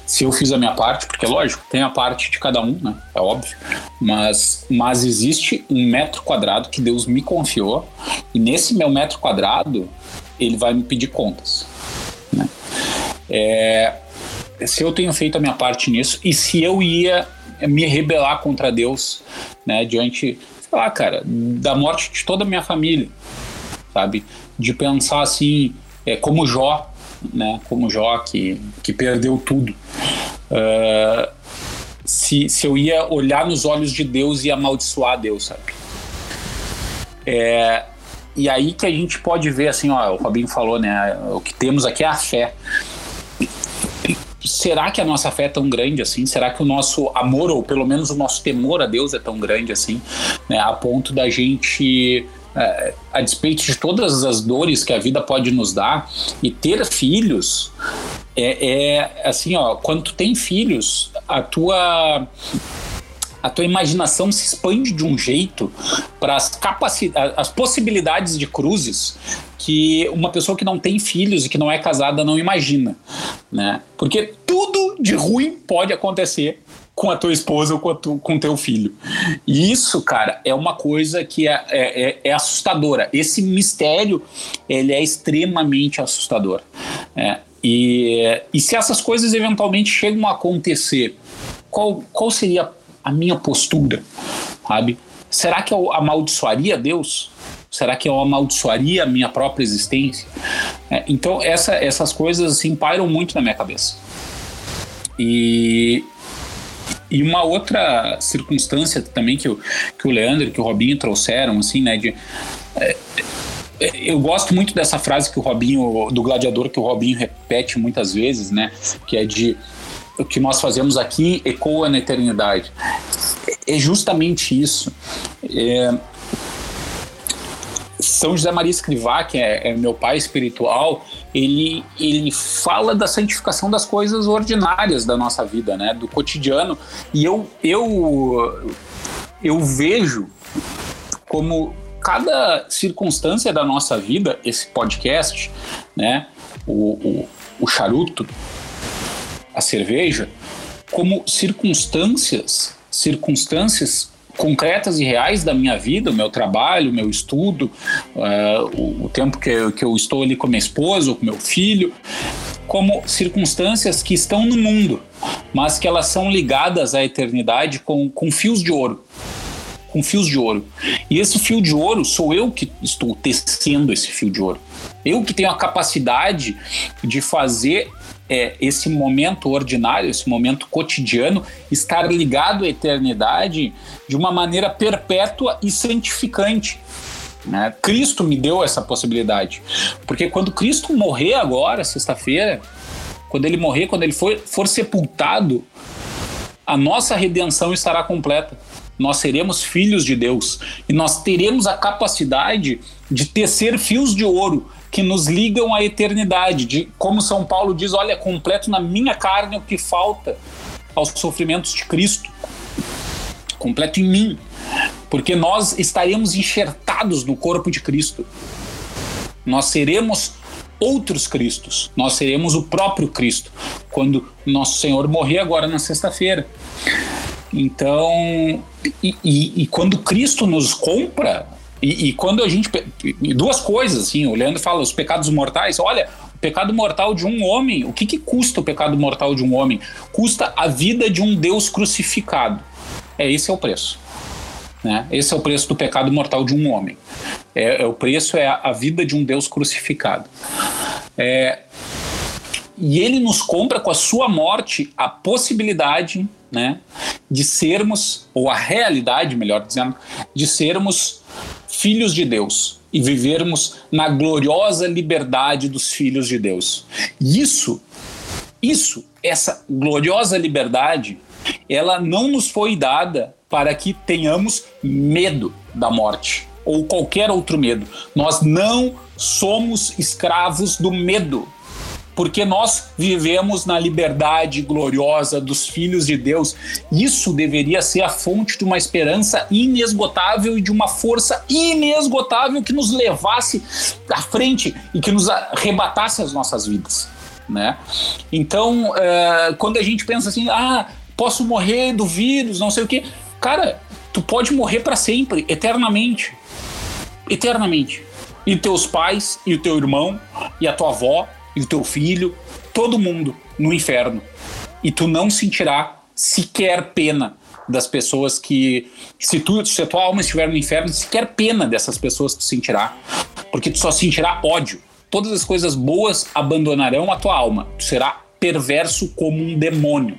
Se eu fiz a minha parte, porque lógico, tem a parte de cada um, né? É óbvio. Mas, mas existe um metro quadrado que Deus me confiou, e nesse meu metro quadrado ele vai me pedir contas. Né? É, se eu tenho feito a minha parte nisso e se eu ia me rebelar contra Deus, né, diante, sei lá, cara, da morte de toda a minha família, sabe? De pensar assim, é, como Jó, né, como Jó que, que perdeu tudo. Uh, se, se eu ia olhar nos olhos de Deus e amaldiçoar Deus, sabe? É, e aí que a gente pode ver, assim, ó, o Robinho falou, né? O que temos aqui é a fé. Será que a nossa fé é tão grande assim? Será que o nosso amor, ou pelo menos o nosso temor a Deus é tão grande assim, né? A ponto da gente é, a despeito de todas as dores que a vida pode nos dar e ter filhos é, é assim ó quando tu tem filhos a tua a tua imaginação se expande de um jeito para as capacidades, as possibilidades de cruzes que uma pessoa que não tem filhos e que não é casada não imagina, né? Porque tudo de ruim pode acontecer com a tua esposa ou com, tu, com teu filho. E isso, cara, é uma coisa que é, é, é, é assustadora. Esse mistério, ele é extremamente assustador. É, e, e se essas coisas eventualmente chegam a acontecer, qual, qual seria a minha postura, sabe? Será que eu amaldiçoaria Deus? Será que eu amaldiçoaria a minha própria existência? É, então, essa, essas coisas assim pairam muito na minha cabeça. E, e uma outra circunstância também que o, que o Leandro e que o Robinho trouxeram, assim, né, de... É, eu gosto muito dessa frase que o Robinho, do gladiador, que o Robinho repete muitas vezes, né? Que é de o que nós fazemos aqui ecoa na eternidade. É justamente isso. É, São José Maria Escrivá, que é, é, meu pai espiritual, ele, ele fala da santificação das coisas ordinárias da nossa vida, né? Do cotidiano. E eu, eu, eu vejo como cada circunstância da nossa vida, esse podcast, né, o, o, o charuto, a cerveja, como circunstâncias, circunstâncias concretas e reais da minha vida, o meu trabalho, o meu estudo, uh, o, o, tempo que eu, que eu estou ali com minha esposa com meu filho, como circunstâncias que estão no mundo, mas que elas são ligadas à eternidade com, com fios de ouro com fios de ouro. E esse fio de ouro sou eu que estou tecendo esse fio de ouro. Eu que tenho a capacidade de fazer é, esse momento ordinário, esse momento cotidiano, estar ligado à eternidade de uma maneira perpétua e santificante. Né? Cristo me deu essa possibilidade. Porque quando Cristo morrer agora, sexta-feira, quando ele morrer, quando ele for, for sepultado, a nossa redenção estará completa nós seremos filhos de Deus e nós teremos a capacidade de tecer fios de ouro que nos ligam à eternidade, de como São Paulo diz, olha, completo na minha carne o que falta aos sofrimentos de Cristo. Completo em mim, porque nós estaremos enxertados no corpo de Cristo. Nós seremos outros Cristos. Nós seremos o próprio Cristo quando nosso Senhor morrer agora na sexta-feira. Então, e, e, e, quando Cristo nos compra, e, e, quando a gente. Duas coisas, assim, o Leandro fala, os pecados mortais, olha. O pecado mortal de um homem, o que, que custa o pecado mortal de um homem? Custa a vida de um Deus crucificado. É esse é o preço. Né? Esse é o preço do pecado mortal de um homem. É, é o preço é a, a, vida de um Deus crucificado. É, e ele nos compra com a sua morte a possibilidade né, de sermos, ou a realidade, melhor dizendo, de sermos filhos de Deus e vivermos na gloriosa liberdade dos filhos de Deus. Isso, isso, essa gloriosa liberdade, ela não nos foi dada para que tenhamos medo da morte ou qualquer outro medo. Nós não somos escravos do medo porque nós vivemos na liberdade gloriosa dos filhos de Deus. Isso deveria ser a fonte de uma esperança inesgotável e de uma força inesgotável que nos levasse à frente e que nos arrebatasse as nossas vidas. Né? Então, é, quando a gente pensa assim, ah, posso morrer do vírus, não sei o quê, cara, tu pode morrer para sempre, eternamente. Eternamente. E teus pais, e o teu irmão, e a tua avó, e o teu filho, todo mundo no inferno. E tu não sentirá sequer pena das pessoas que. Se, tu, se a tua alma estiver no inferno, sequer pena dessas pessoas tu sentirá. Porque tu só sentirá ódio. Todas as coisas boas abandonarão a tua alma. Tu será perverso como um demônio.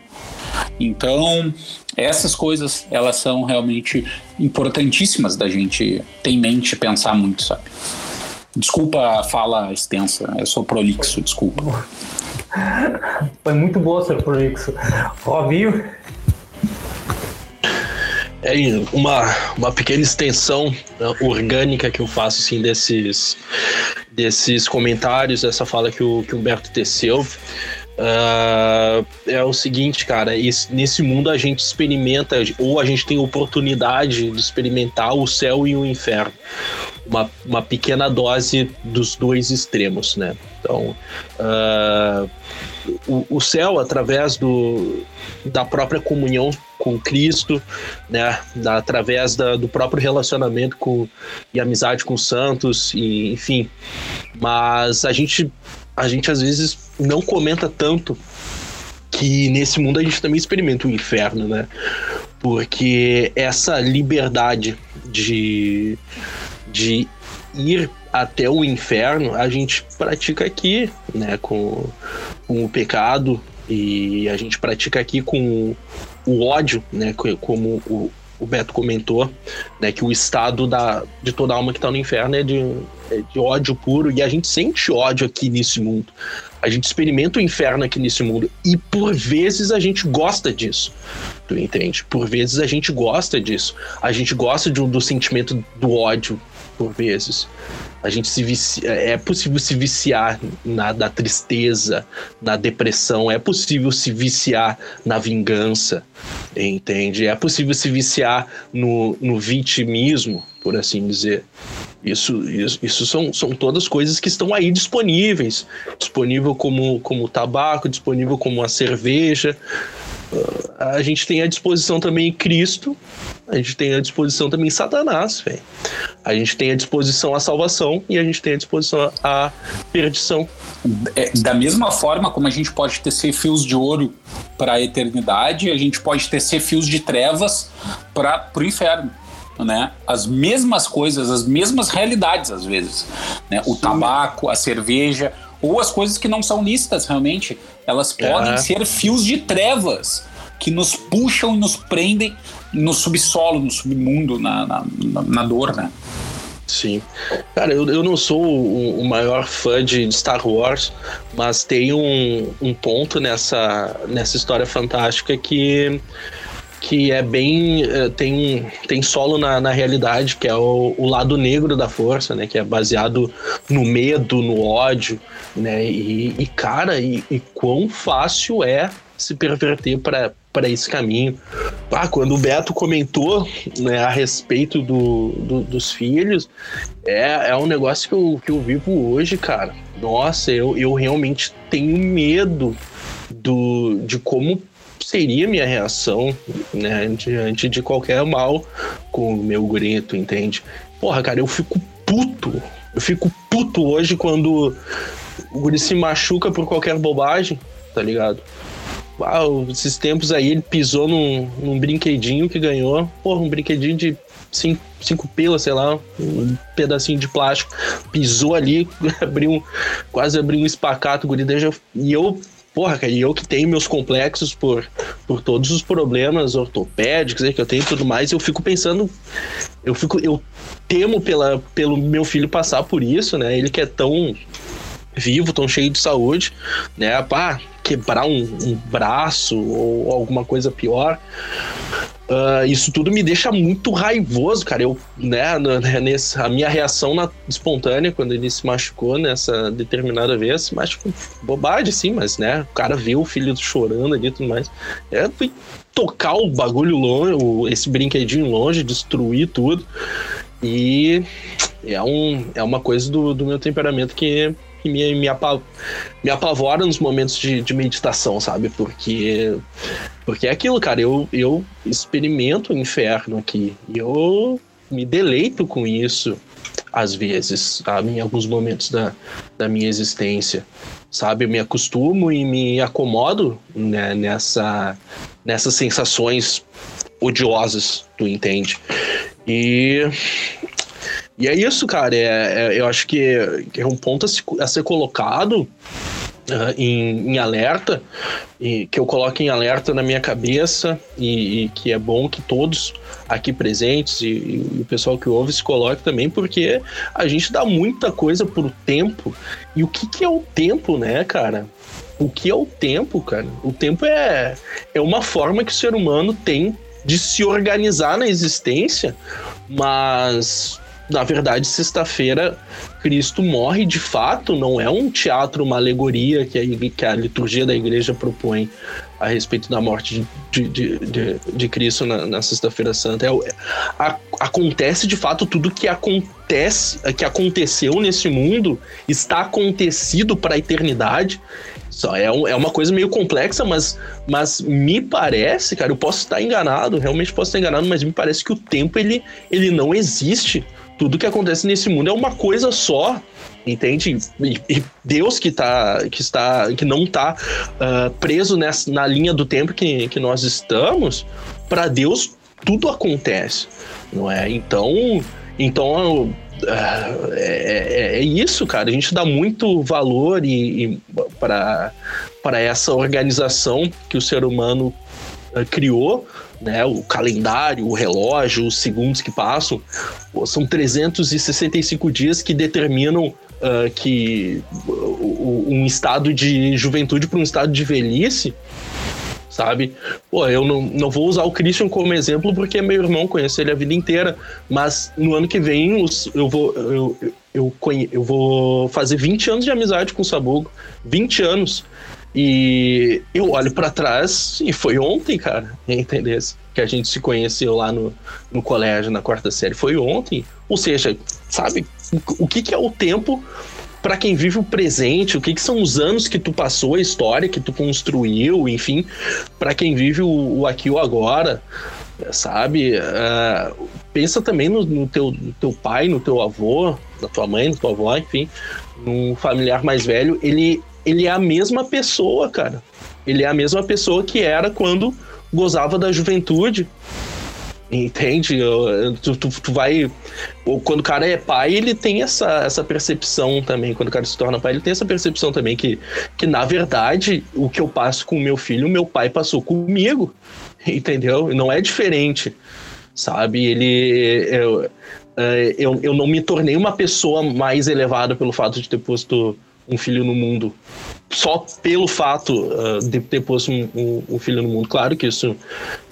Então, essas coisas, elas são realmente importantíssimas da gente ter em mente pensar muito, sabe? Desculpa a fala extensa, eu sou prolixo, desculpa. Foi muito boa ser prolixo. Robinho? É uma, uma pequena extensão né, orgânica que eu faço assim, desses, desses comentários, essa fala que o, que o Humberto teceu. Uh, é o seguinte, cara, esse, nesse mundo a gente experimenta, ou a gente tem oportunidade de experimentar o céu e o inferno uma, uma pequena dose dos dois extremos, né? Então, uh, o, o céu, através do, da própria comunhão com Cristo, né, da, através da, do próprio relacionamento com, e amizade com os santos, e, enfim. Mas a gente, a gente às vezes não comenta tanto que nesse mundo a gente também experimenta o inferno, né? Porque essa liberdade de de ir até o inferno, a gente pratica aqui, né, com, com o pecado, E a gente pratica aqui com o ódio, né? Como o, o Beto comentou, né? Que o estado da, de toda alma que está no inferno é de, é de ódio puro. E a gente sente ódio aqui nesse mundo. A gente experimenta o inferno aqui nesse mundo. E por vezes a gente gosta disso. Tu entende? Por vezes a gente gosta disso. A gente gosta de, do sentimento do ódio, por vezes. A gente se vicia, é possível se viciar na tristeza, na depressão, é possível se viciar na vingança, entende? É possível se viciar no, no vitimismo, por assim dizer. Isso, isso, isso são, são todas coisas que estão aí disponíveis. Disponível como, como tabaco, disponível como a cerveja. A gente tem à disposição também Cristo, a gente tem à disposição também Satanás, velho. A gente tem à disposição a salvação e a gente tem à disposição a perdição. É, da mesma forma como a gente pode tecer fios de ouro para a eternidade, a gente pode tecer fios de trevas para o inferno. Né? As mesmas coisas, as mesmas realidades, às vezes. Né? O tabaco, a cerveja, ou as coisas que não são lícitas realmente, elas podem É. ser fios de trevas que nos puxam e nos prendem no subsolo, no submundo, na, na, na- dor, né? Sim. Cara, eu, eu não sou o, o maior fã de Star Wars, mas tem um, um ponto nessa, nessa história fantástica que, que é bem. eh, tem, tem solo na, na realidade, que é o, o lado negro da força, né? Que é baseado no medo, no ódio, né? E, e cara, e, e quão fácil é se perverter para para esse caminho. Ah, quando o Beto comentou né, a respeito do, do- dos filhos, é, é um negócio que eu, que eu vivo hoje, cara. Nossa, eu, eu realmente tenho medo do, de como seria minha reação né, diante de qualquer mal com o meu grito, entende? Porra, cara, eu fico puto. Eu fico puto hoje quando o guri se machuca por qualquer bobagem, tá ligado? Ah, esses tempos aí ele pisou num, num brinquedinho que ganhou. Porra, um brinquedinho de cinco, cinco pilas, sei lá, um pedacinho de plástico. Pisou ali, abriu, quase abriu um espacato, guri. E eu, porra, cara, e eu que tenho meus complexos por, por todos os problemas ortopédicos aí que eu tenho e tudo mais, eu fico pensando. Eu fico. Eu temo pela, pelo meu filho passar por isso, né? Ele que é tão vivo, tão cheio de saúde, né? Pá, quebrar um, um braço ou alguma coisa pior. Ah, isso tudo me deixa muito raivoso, cara. Eu, né, né, nesse, a minha reação na- espontânea quando ele se machucou nessa determinada vez, machucou bobagem, sim, mas né, o cara viu o filho chorando ali e tudo mais. É, fui tocar o bagulho longe, o- esse brinquedinho longe, destruir tudo. E é, um, é uma coisa do, do meu temperamento que, que me, me, apa- me apavora nos momentos de, de meditação, sabe? Porque, porque é aquilo, cara. Eu, eu experimento o inferno aqui. E eu me deleito com isso, às vezes, sabe? Em alguns momentos da, da minha existência. Sabe? Eu me acostumo e me acomodo né, nessa, nessas sensações odiosas, tu entende? E e é isso, cara. É, é- eu acho que é um ponto a, se- a ser colocado ah, em, em alerta, e que eu coloque em alerta na minha cabeça, e, e que é bom que todos aqui presentes e, e o pessoal que ouve se coloque também, porque a gente dá muita coisa por tempo. E o que, que é o tempo, né, cara? O que é o tempo, cara? O tempo é, é uma forma que o ser humano tem de se organizar na existência, mas na verdade, sexta-feira, Cristo morre de fato, não é um teatro, uma alegoria que a, que a liturgia da igreja propõe a respeito da morte de, de, de, de Cristo na, na Sexta-feira Santa. É, o- a- acontece de fato tudo que acontece, que aconteceu nesse mundo, está acontecido para a eternidade. Só é, é uma coisa meio complexa, mas, mas me parece, cara, eu posso estar enganado, realmente posso estar enganado, mas me parece que o tempo ele, ele não existe. Tudo que acontece nesse mundo é uma coisa só, entende? E, e Deus que tá, que está, que não está preso nessa, na linha do tempo que, que nós estamos, para Deus tudo acontece, não é? Então Então, é, é, é, isso, cara. A gente dá muito valor e, e para essa organização que o ser humano uh, criou, né? O calendário, o relógio, os segundos que passam. São 365 dias que determinam uh, que um estado de juventude para um estado de velhice sabe? Pô, eu não, não vou usar o Christian como exemplo porque meu irmão, conheço ele a vida inteira, mas no ano que vem eu vou, eu, eu, conhe, eu vou fazer 20 anos de amizade com o Sabugo, 20 anos. E eu olho para trás e foi ontem, cara, entendeu? Que a gente se conheceu lá no, no colégio, na quarta série. Foi ontem. Ou seja, sabe o que, que é o tempo para quem vive o presente, o que, que, são os anos que tu passou, a história que tu construiu, enfim, para quem vive o, o, aqui ou agora, sabe? Uh, pensa também no, no, teu, no teu pai, no teu avô, na tua mãe, na tua avó, enfim, num familiar mais velho, ele, ele é a mesma pessoa, cara. Ele é a mesma pessoa que era quando gozava da juventude, Entende? Tu, tu, tu, vai. Quando o cara é pai, ele tem essa, essa percepção também. Quando o cara se torna pai, ele tem essa percepção também que, que, na verdade, o que eu passo com o meu filho, o meu pai passou comigo. Entendeu? Não é diferente. Sabe? Ele. Eu, é, eu, eu não me tornei uma pessoa mais elevada pelo fato de ter posto um filho no mundo só pelo fato uh, de ter posto um, um, um, filho no mundo. Claro que isso,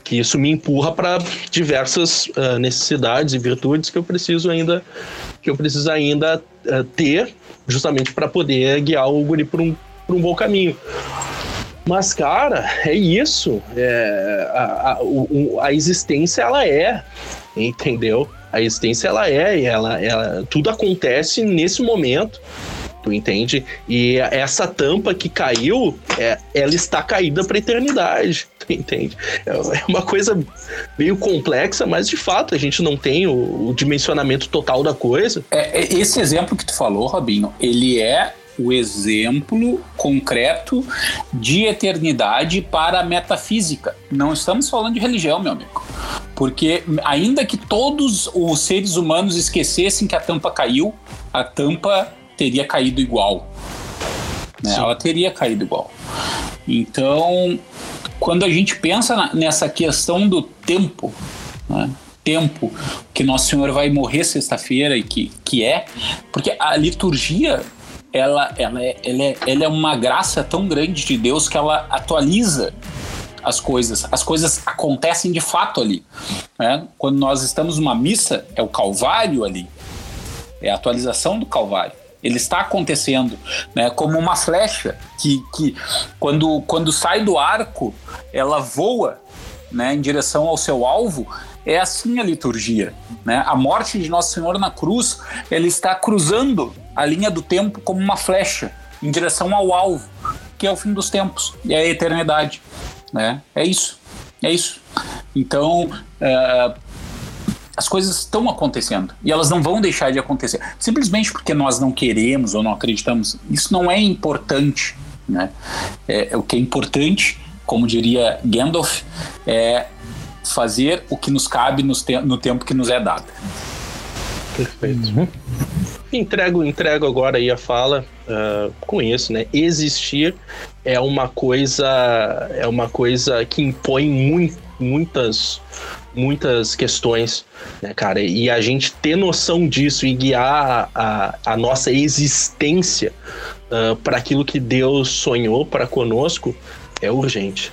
que isso me empurra para diversas uh, necessidades e virtudes que eu preciso ainda que eu preciso ainda uh, ter justamente para poder guiar o guri por um, por um bom caminho. Mas, cara, é isso. É, a, a, o, a existência, ela é, entendeu? A existência, ela é, e ela, ela, tudo acontece nesse momento tu entende? E essa tampa que caiu, é, ela está caída para eternidade, tu entende? É uma coisa meio complexa, mas de fato a gente não tem o, o dimensionamento total da coisa. É, é esse exemplo que tu falou, Robinho, ele é o exemplo concreto de eternidade para a metafísica. Não estamos falando de religião, meu amigo. Porque, ainda que todos os seres humanos esquecessem que a tampa caiu, a tampa teria caído igual. Né? Ela teria caído igual. Então, quando a gente pensa nessa questão do tempo, né? tempo que Nosso Senhor vai morrer sexta-feira e que, que é, porque a liturgia ela, ela, é, ela, é, ela é uma graça tão grande de Deus que ela atualiza as coisas. As coisas acontecem de fato ali. Né? Quando nós estamos numa missa, é o Calvário ali. É a atualização do Calvário ele está acontecendo, né? Como uma flecha que, que quando, quando sai do arco, ela voa, né? Em direção ao seu alvo. É assim a liturgia, né? A morte de Nosso Senhor na cruz, ele está cruzando a linha do tempo como uma flecha em direção ao alvo, que é o fim dos tempos e é a eternidade, né? É isso, é isso. Então, uh, as coisas estão acontecendo e elas não vão deixar de acontecer. Simplesmente porque nós não queremos ou não acreditamos, isso não é importante. Né? É, é o que é importante, como diria Gandalf, é fazer o que nos cabe te no tempo que nos é dado. Perfeito. Uhum. Entrego, entrego agora aí a fala uh, com isso, né? Existir é uma coisa, é uma coisa que impõe muito, muitas muitas questões, né, cara? E a gente ter noção disso e guiar a, a nossa existência uh, para aquilo que Deus sonhou para conosco é urgente.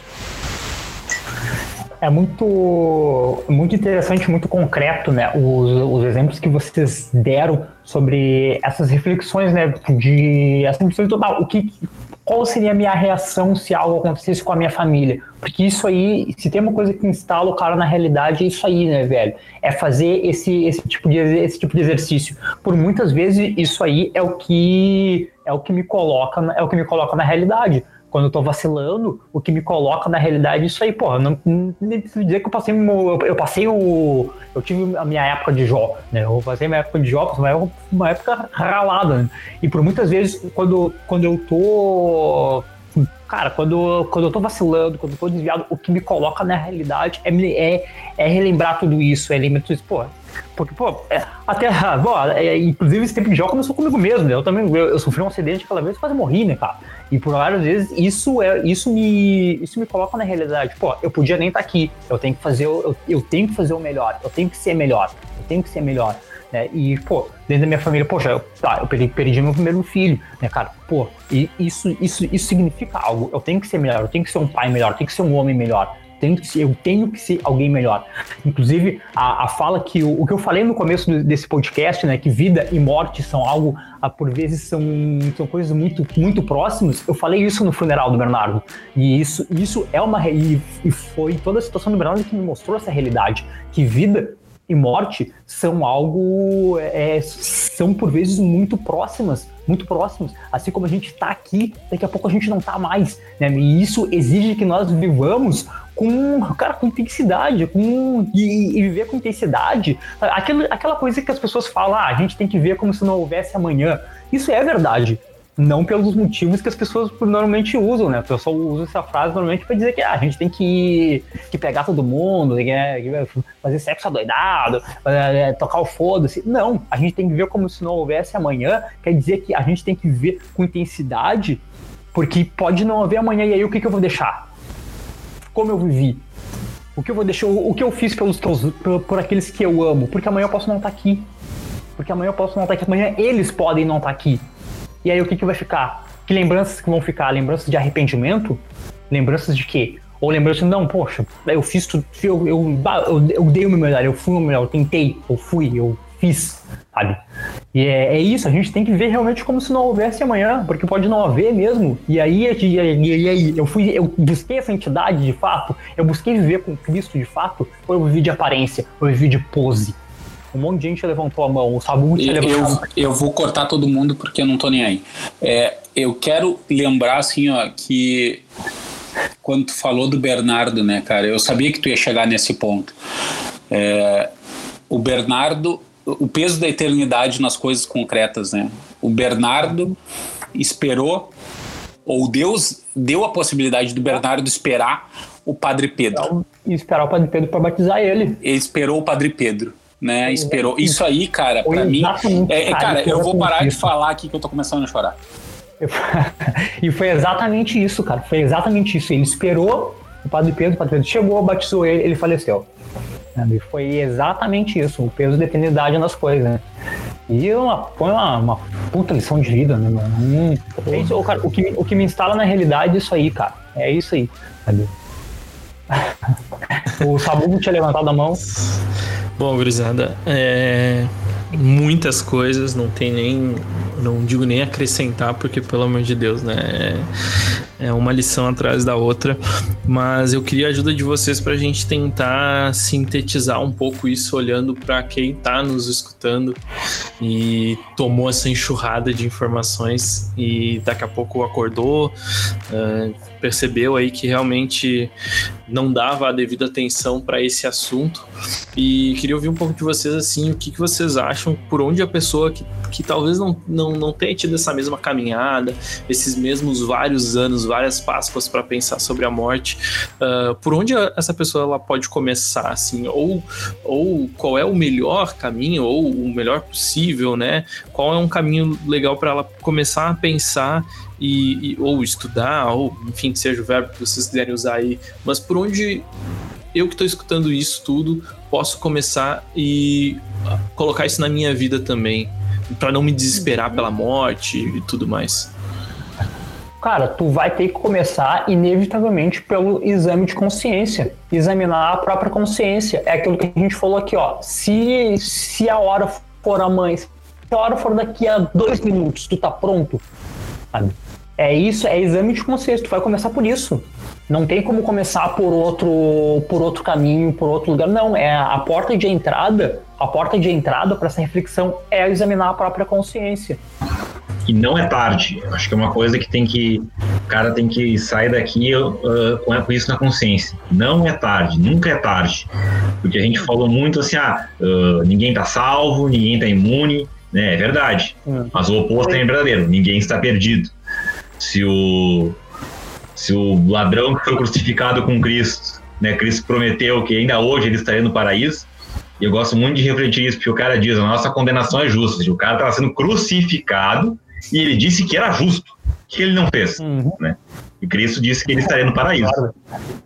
É muito, muito interessante, muito concreto, né? Os, os exemplos que vocês deram sobre essas reflexões, né? De essa reflexão total. O que, qual seria a minha reação se algo acontecesse com a minha família? Porque isso aí, se tem uma coisa que instala o cara na realidade, é isso aí, né, velho? É fazer esse, esse, tipo, de, esse tipo de exercício. Por muitas vezes, isso aí é o que é o que me coloca, é o que me coloca na realidade quando eu tô vacilando, o que me coloca na realidade é isso aí, porra. Não, nem preciso dizer que eu passei, eu passei o. Eu tive a minha época de Jó, né? Eu passei minha época de Jó, uma época, uma época ralada, né? E por muitas vezes, quando, quando eu tô cara, quando, quando eu tô vacilando, quando eu tô desviado, o que me coloca na realidade é, é, é relembrar tudo isso, é lembrar tudo isso, pô, Porque, pô, é, até, bom, é, inclusive esse tempo de jogo começou comigo mesmo, né? Eu também, eu, eu, sofri um acidente aquela vez quase morri, né, cara? E por várias vezes isso, é, isso, me, isso me coloca na realidade. Pô, eu podia nem estar tá aqui, eu tenho que fazer, eu, eu tenho que fazer o melhor, eu tenho que ser melhor, eu tenho que ser melhor. Né? E, pô, dentro da minha família, poxa, eu, tá, eu perdi, perdi meu primeiro filho, né, cara? Pô, e isso, isso, isso significa algo. Eu tenho que ser melhor, eu tenho que ser um pai melhor, eu tenho que ser um homem melhor tenho que ser, eu tenho que ser alguém melhor. Inclusive, a, a fala que o, o, que eu falei no começo desse podcast, né, que vida e morte são algo, a, por vezes são, são coisas muito, muito próximas, eu falei isso no funeral do Bernardo. E isso, isso é uma. E, e foi toda a situação do Bernardo que me mostrou essa realidade, que vida e morte são algo é, são por vezes muito próximas muito próximos assim como a gente está aqui daqui a pouco a gente não está mais né? e isso exige que nós vivamos com, cara, com intensidade, com, e, e, viver com intensidade. Aquilo, aquela coisa que as pessoas falam, ah, a gente tem que ver como se não houvesse amanhã. Isso é verdade. Não pelos motivos que as pessoas normalmente usam, né? Eu só uso essa frase normalmente para dizer que ah, a gente tem que, que pegar todo mundo, que, que fazer sexo adoidado, é, tocar o foda-se. Não, a gente tem que ver como se não houvesse amanhã. Quer dizer que a gente tem que ver com intensidade, porque pode não haver amanhã. E aí o que, que eu vou deixar? Como eu vivi. O que eu vou deixar, o que eu fiz pelos por, por aqueles que eu amo, porque amanhã eu posso não estar tá aqui. Porque amanhã eu posso não estar tá aqui, amanhã eles podem não estar tá aqui. E aí o que, que vai ficar? Que lembranças que vão ficar? Lembranças de arrependimento? Lembranças de quê? Ou lembranças, não, poxa, eu fiz tudo, eu, eu, eu, eu dei o meu melhor, eu fui o melhor, eu tentei, eu fui, eu fiz, sabe? E é, é, isso, a gente tem que ver realmente como se não houvesse amanhã, porque pode não haver mesmo. E aí, e, e, aí eu fui, eu busquei essa entidade de fato, eu busquei viver com Cristo de fato, ou eu vivi de aparência, ou eu vivi de pose. Um monte de gente levantou a mão, o Sabu tinha levantado. Eu, eu vou cortar todo mundo porque eu não tô nem aí. É, eu quero lembrar assim, ó, que quando tu falou do Bernardo, né, cara, eu sabia que tu ia chegar nesse ponto. É, o Bernardo o peso da eternidade nas coisas concretas, né? O Bernardo esperou, ou Deus deu a possibilidade do Bernardo esperar o Padre Pedro. E esperar o Padre Pedro para batizar ele. Ele esperou o Padre Pedro. Né, esperou. Isso aí, cara, para mim. É, cara, eu vou parar de falar aqui que eu tô começando a chorar. e foi exatamente isso, cara. Foi exatamente isso. Ele esperou o Padre Pedro, o Padre Pedro chegou, batizou ele, ele faleceu. Foi exatamente isso, o peso da eternidade nas coisas, né? E uma, foi uma, uma puta lição de vida, né, mano? Hum, é isso, cara, o, que, o que me instala na realidade é isso aí, cara. É isso aí, sabe? o Sabu tinha levantado a mão. Bom, gurizada, é muitas coisas, não tem nem, não digo nem acrescentar, porque pelo amor de Deus, né? É, é uma lição atrás da outra, mas eu queria a ajuda de vocês para a gente tentar sintetizar um pouco isso, olhando para quem está nos escutando e tomou essa enxurrada de informações e daqui a pouco acordou, uh, percebeu aí que realmente não dava a devida atenção para esse assunto e queria ouvir um pouco de vocês assim, o que, que vocês acham, por onde a pessoa que, que talvez não, não, não tenha tido essa mesma caminhada, esses mesmos vários anos, várias Páscoas para pensar sobre a morte, uh, por onde essa pessoa ela pode começar, assim, ou, ou qual é o melhor caminho, ou o melhor possível, né? Qual é um caminho legal para ela começar a pensar e, e, ou estudar, ou enfim, que seja o verbo que vocês quiserem usar aí, mas por onde eu que estou escutando isso tudo posso começar e colocar isso na minha vida também, para não me desesperar pela morte e tudo mais. Cara, tu vai ter que começar inevitavelmente pelo exame de consciência, examinar a própria consciência. É aquilo que a gente falou aqui, ó. Se, se a hora for amanhã, se a hora for daqui a dois minutos, tu tá pronto, sabe? É isso, é exame de consciência. Tu vai começar por isso. Não tem como começar por outro, por outro caminho, por outro lugar. Não, é a porta de entrada. A porta de entrada para essa reflexão é examinar a própria consciência. E não é tarde. Acho que é uma coisa que tem que o cara tem que sair daqui uh, com isso na consciência. Não é tarde, nunca é tarde, porque a gente falou muito assim, ah, uh, ninguém está salvo, ninguém está imune, né? É verdade. Hum. Mas o oposto é verdadeiro. Ninguém está perdido se o, se o ladrão que foi crucificado com Cristo, né, Cristo prometeu que ainda hoje ele estaria no paraíso, E eu gosto muito de refletir isso, porque o cara diz: a nossa condenação é justa. O cara estava sendo crucificado e ele disse que era justo. Que ele não fez? Uhum. Né? E Cristo disse que ele estaria no paraíso.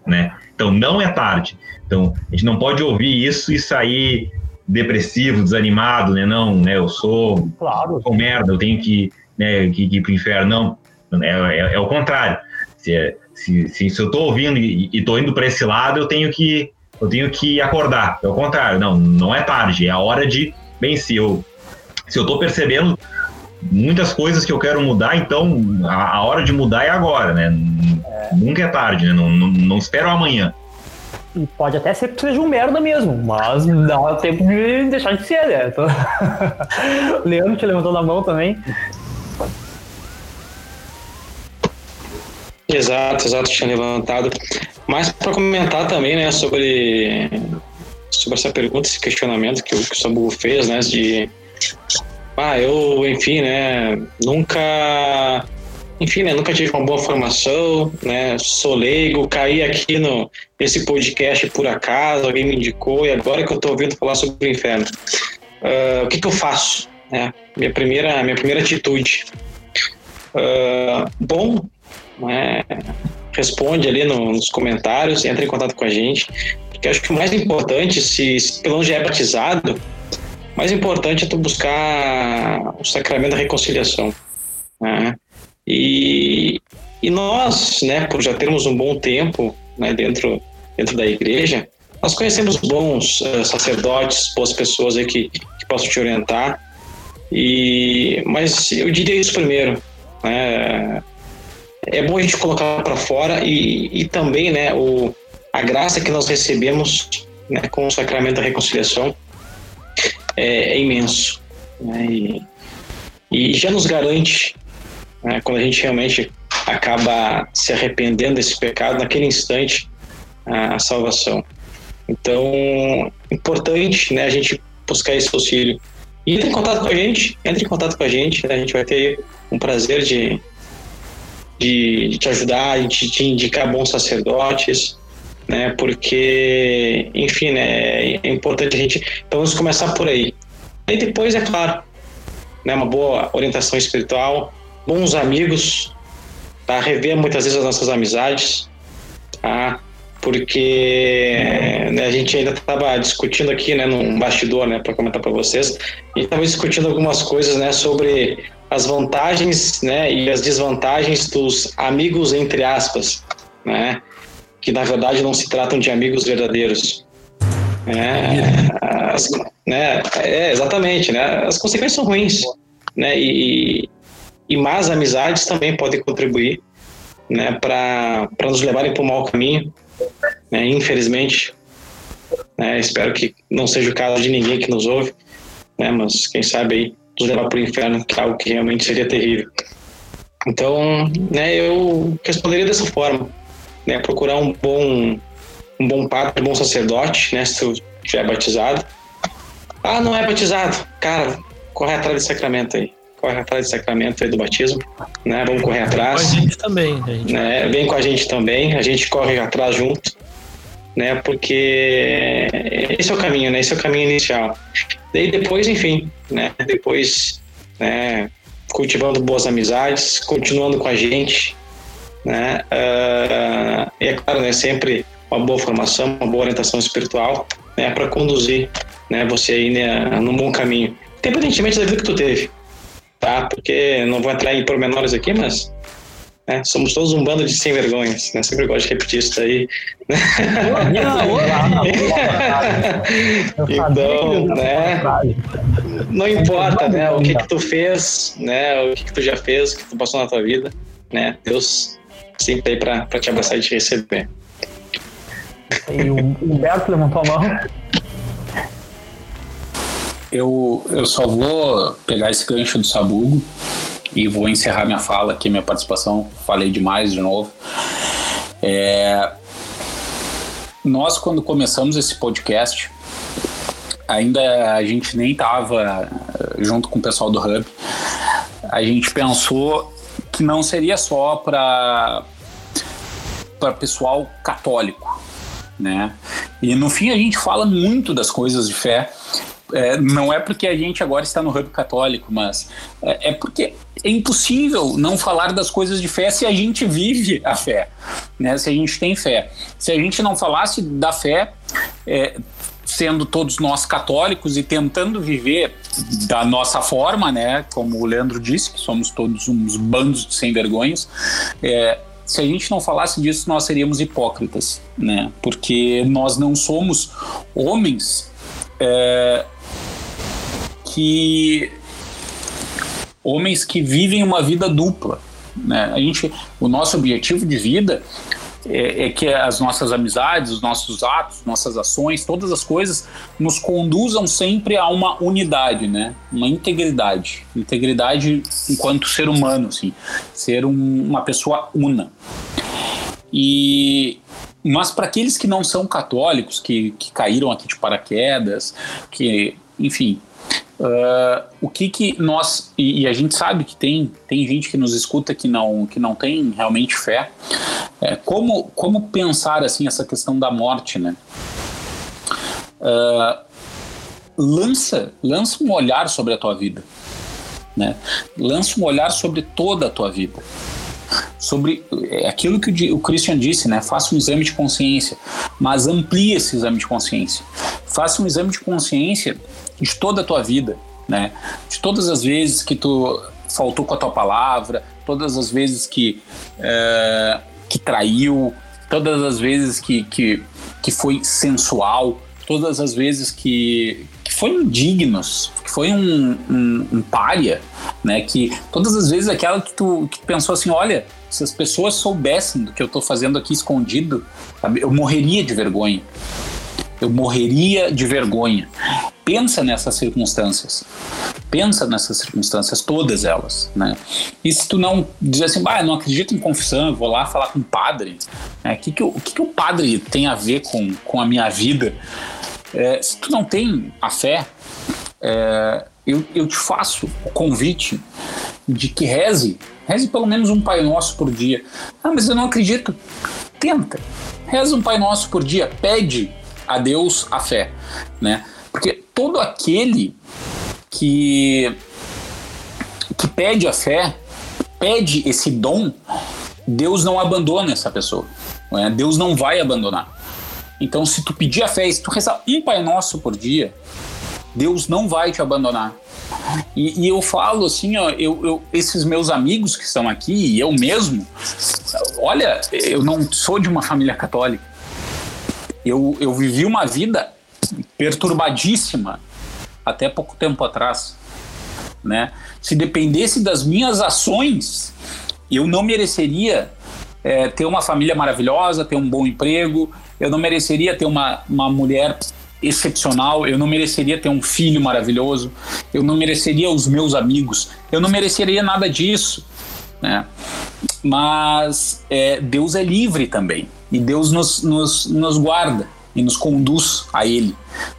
Né? Então não é tarde. Então a gente não pode ouvir isso e sair depressivo, desanimado, né? Não, né? Eu sou, Claro. sou merda, eu tenho que, né, que, que ir pro inferno. Não, é, é, é o contrário. Se, se, se, se eu tô ouvindo e, e tô indo para esse lado, eu tenho que eu tenho que acordar. É o contrário. Não, não é tarde. É a hora de, bem, se eu se eu tô percebendo muitas coisas que eu quero mudar, então a, a hora de mudar é agora, né? Nunca é tarde, né? Não, não, não espero amanhã. E pode até ser que seja um merda mesmo, mas dá tempo de deixar de ser, né? Tô- Leandro te levantou na mão também. Exato, exato, tinha levantado. Mas para comentar também, né, sobre, sobre essa pergunta, esse questionamento que o, que o Sabu fez, né, de ah, eu, enfim, né, nunca, enfim, né, nunca tive uma boa formação, né, sou leigo, caí aqui no nesse podcast por acaso, alguém me indicou e agora que eu tô ouvindo falar sobre o inferno, ah, o que que eu faço? Né? Minha primeira, minha primeira atitude. Ah, bom, né, responde ali no- nos comentários, entra em contato com a gente, porque acho que o mais importante, se, se pelo menos já é batizado, mais importante é tu buscar o sacramento da reconciliação. né? E, e nós, né, por já termos um bom tempo né, dentro, dentro da igreja, nós conhecemos bons eh, sacerdotes, boas pessoas aí que, que possam te orientar, e, mas eu diria isso primeiro, né, é bom a gente colocar para fora e, e também né, o, a graça que nós recebemos né, com o sacramento da reconciliação é, é imenso. né, e, e já nos garante, né, quando a gente realmente acaba se arrependendo desse pecado, naquele instante, a, a salvação. Então, importante né, a gente buscar esse auxílio. E entre em contato com a gente, entre em contato com a gente, né, a gente vai ter um prazer de, de, de te ajudar, de te indicar bons sacerdotes, né? Porque, enfim, né? É importante a gente, então vamos começar por aí. E depois, é claro, né? Uma boa orientação espiritual, bons amigos, tá? Rever muitas vezes as nossas amizades, tá? Porque né, a gente ainda estava discutindo aqui, né, num bastidor, né, para comentar para vocês, gente estava discutindo algumas coisas, né, sobre as vantagens né, e as desvantagens dos amigos, entre aspas, né, que na verdade não se tratam de amigos verdadeiros. É, as- né, é, exatamente, né, as consequências são ruins. Né, e, e más amizades também podem contribuir né, para nos levarem para o mau caminho. Né, infelizmente, né, espero que não seja o caso de ninguém que nos ouve, né, mas quem sabe aí nos levar para o inferno, que é algo que realmente seria terrível. Então, né, eu responderia dessa forma, né, procurar um bom um bom padre, um bom sacerdote, né, se tu estiver batizado. Ah, não é batizado, cara, corre atrás desse sacramento aí, corre atrás desse sacramento aí do batismo, né, vamos correr Com a atrás gente também, a gente. né? Vem com a gente também, a gente corre atrás junto, né? Porque esse é o caminho, né? Esse é o caminho inicial. Daí depois, enfim, né? Depois, né? Cultivando boas amizades, continuando com a gente, né? Ah, e é claro, né? Sempre uma boa formação, uma boa orientação espiritual, né? Para conduzir, né? Você aí né, num bom caminho, independentemente da vida que tu teve, tá? Porque não vou entrar em pormenores aqui, mas né? Somos todos um bando de sem vergonhas, né? Sempre gosto de repetir isso daí. então, né? Não importa, né? O que que tu fez, né? O que que tu já fez, o que tu passou na tua vida, né? Deus sempre aí pra, pra te abraçar e te receber. E o Humberto levantou a mão. Eu, eu só vou pegar esse gancho do Sabugo e vou encerrar minha fala aqui, minha participação. Falei demais de novo. É, nós, quando começamos esse podcast, ainda a gente nem estava junto com o pessoal do Hub. A gente pensou que não seria só para para pessoal católico, né? E no fim a gente fala muito das coisas de fé. É, não é porque a gente agora está no hub católico, mas é, é, porque é impossível não falar das coisas de fé se a gente vive a fé, né? Se a gente tem fé. Se a gente não falasse da fé, é, sendo todos nós católicos e tentando viver da nossa forma, né? Como o Leandro disse, que somos todos uns bandos de sem vergonhas. É, se a gente não falasse disso, nós seríamos hipócritas, né? Porque nós não somos homens é, que homens que vivem uma vida dupla, né? A gente, o nosso objetivo de vida é, é, que as nossas amizades, os nossos atos, nossas ações, todas as coisas nos conduzam sempre a uma unidade, né? Uma integridade, integridade enquanto ser humano, assim, ser um, uma pessoa una. E mas para aqueles que não são católicos, que, que caíram aqui de paraquedas, que, enfim, Uh, o que que nós e, e, a gente sabe que tem tem gente que nos escuta que não que não tem realmente fé é, como como pensar assim essa questão da morte né uh, lança lança um olhar sobre a tua vida né lança um olhar sobre toda a tua vida sobre é aquilo que o Christian disse, né? Faça um exame de consciência, mas amplie esse exame de consciência. Faça um exame de consciência de toda a tua vida, né? De todas as vezes que tu faltou com a tua palavra, todas as vezes que é, que traiu, todas as vezes que, que, que foi sensual, todas as vezes que, que foi indignos, que foi um, um, um pária, né? Que todas as vezes aquela que tu, que pensou assim, olha, se as pessoas soubessem do que eu estou fazendo aqui escondido, sabe, eu morreria de vergonha. Eu morreria de vergonha. Pensa nessas circunstâncias. Pensa nessas circunstâncias, todas elas, né? E se tu não dizer assim, bah, não acredito em confissão, eu vou lá falar com o padre, né? O que que, o que, que o padre tem a ver com, com a minha vida? É, se tu não tem a fé, é, eu, eu te faço o convite de que reze, reze pelo menos um Pai Nosso por dia. Ah, mas eu não acredito. Tenta. Reza um Pai Nosso por dia, pede a Deus a fé, né? Porque todo aquele que que pede a fé, pede esse dom, Deus não abandona essa pessoa. Né? Deus não vai abandonar. Então, se tu pedir a fé, se tu rezar um Pai Nosso por dia, Deus não vai te abandonar. E, e eu falo assim, ó, eu, eu, esses meus amigos que estão aqui, e eu mesmo, olha, eu não sou de uma família católica eu, eu vivi uma vida perturbadíssima até pouco tempo atrás. Né? Se dependesse das minhas ações, eu não mereceria é, ter uma família maravilhosa, ter um bom emprego, eu não mereceria ter uma, uma mulher excepcional, eu não mereceria ter um filho maravilhoso, eu não mereceria os meus amigos, eu não mereceria nada disso. Né? Mas é, Deus é livre também. E Deus nos, nos, nos guarda e nos conduz a Ele.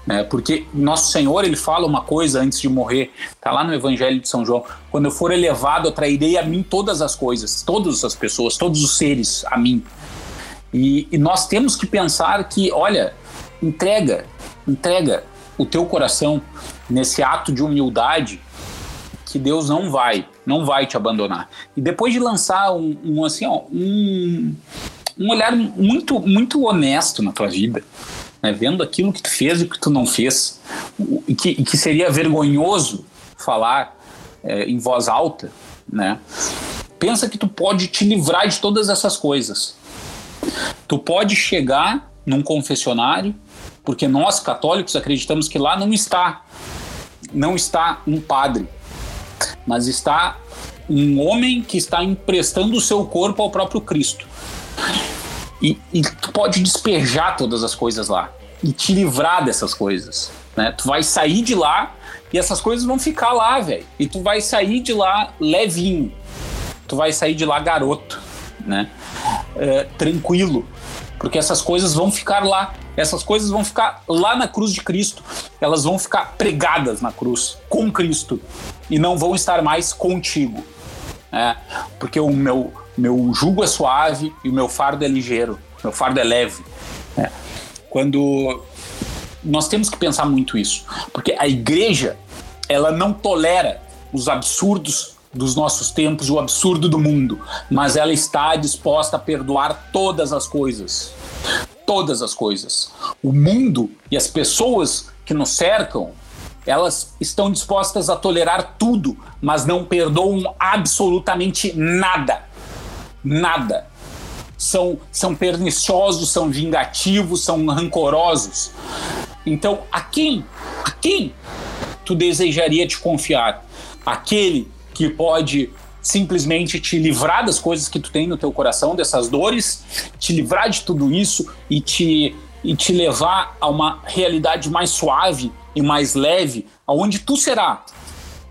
Né? Porque Nosso Senhor, Ele fala uma coisa antes de morrer, está lá no Evangelho de São João: quando eu for elevado, atrairei a mim todas as coisas, todas as pessoas, todos os seres a mim. E, e nós temos que pensar que, olha, entrega, entrega o teu coração nesse ato de humildade que Deus não vai, não vai te abandonar. E depois de lançar um, um assim, ó, um, um olhar muito, muito honesto na tua vida, né? vendo aquilo que tu fez e o que tu não fez, e que, que seria vergonhoso falar é, em voz alta, né? Pensa que tu pode te livrar de todas essas coisas. Tu pode chegar num confessionário, porque nós católicos acreditamos que lá não está não está um padre, mas está um homem que está emprestando o seu corpo ao próprio Cristo. E, e, tu pode despejar todas as coisas lá e te livrar dessas coisas. Né? Tu vai sair de lá e essas coisas vão ficar lá, velho. E tu vai sair de lá levinho. Tu vai sair de lá garoto, né? É, tranquilo. Porque essas coisas vão ficar lá. Essas coisas vão ficar lá na cruz de Cristo. Elas vão ficar pregadas na cruz com Cristo e não vão estar mais contigo. Né? Porque o meu, meu jugo é suave e o meu fardo é ligeiro, meu fardo é leve. Né? quando nós temos que pensar muito isso, porque a igreja ela não tolera os absurdos dos nossos tempos, o absurdo do mundo, mas ela está disposta a perdoar todas as coisas. Todas as coisas. O mundo e as pessoas que nos cercam, elas estão dispostas a tolerar tudo, mas não perdoam absolutamente nada. Nada. São, são perniciosos, são vingativos, são rancorosos. Então, a quem, a quem tu desejaria te confiar? Aquele que pode simplesmente te livrar das coisas que tu tem no teu coração, dessas dores, te livrar de tudo isso e te, e te levar a uma realidade mais suave e mais leve, aonde tu será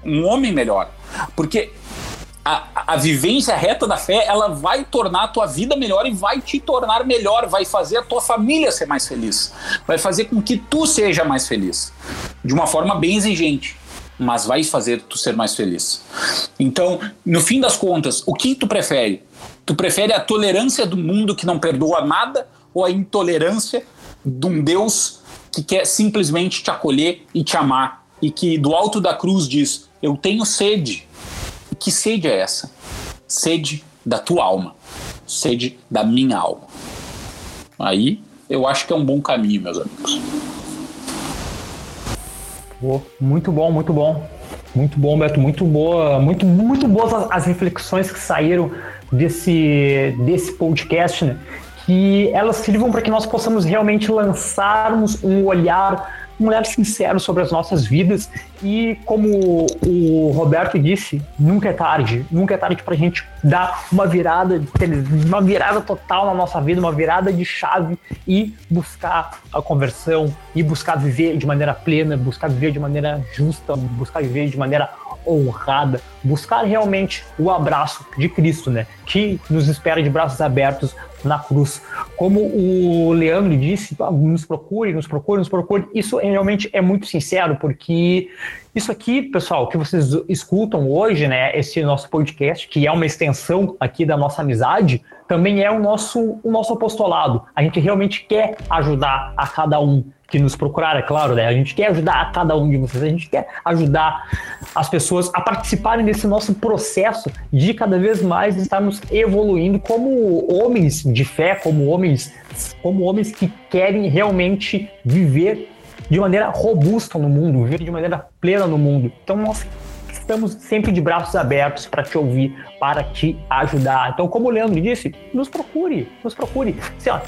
um homem melhor. Porque a, a, vivência reta da fé, ela vai tornar a tua vida melhor e vai te tornar melhor, vai fazer a tua família ser mais feliz, vai fazer com que tu seja mais feliz, de uma forma bem exigente, mas vai fazer tu ser mais feliz. Então, no fim das contas, o que tu prefere? Tu prefere a tolerância do mundo que não perdoa nada ou a intolerância de um Deus que quer simplesmente te acolher e te amar e que do alto da cruz diz: Eu tenho sede que sede é essa? Sede da tua alma, sede da minha alma. Aí eu acho que é um bom caminho, meus amigos. muito bom, muito bom. Muito bom, Beto, muito boa, muito, muito boas as, reflexões que saíram desse, desse podcast, né? Que elas sirvam para que nós possamos realmente lançarmos um olhar um olhar sincero sobre as nossas vidas. E como o Roberto disse, nunca é tarde, nunca é tarde para a gente dar uma virada, uma virada total na nossa vida, uma virada de chave e buscar a conversão e buscar viver de maneira plena, buscar viver de maneira justa, buscar viver de maneira honrada, buscar realmente o abraço de Cristo, né? Que nos espera de braços abertos na cruz. Como o Leandro disse, ah, nos procure, nos procure, nos procure. Isso realmente é muito sincero, porque isso aqui, pessoal, que vocês escutam hoje, né, esse nosso podcast, que é uma extensão aqui da nossa amizade, também é o nosso, o nosso apostolado. A gente realmente quer ajudar a cada um que nos procurar, é claro, né? A gente quer ajudar a cada um de vocês, a gente quer ajudar as pessoas a participarem desse nosso processo de cada vez mais estarmos evoluindo como homens de fé, como homens, como homens que querem realmente viver de maneira robusta no mundo, viver de maneira plena no mundo. Então nós estamos sempre de braços abertos para te ouvir, para te ajudar. Então, como o Leandro disse, nos procure, nos procure. Assim, ó,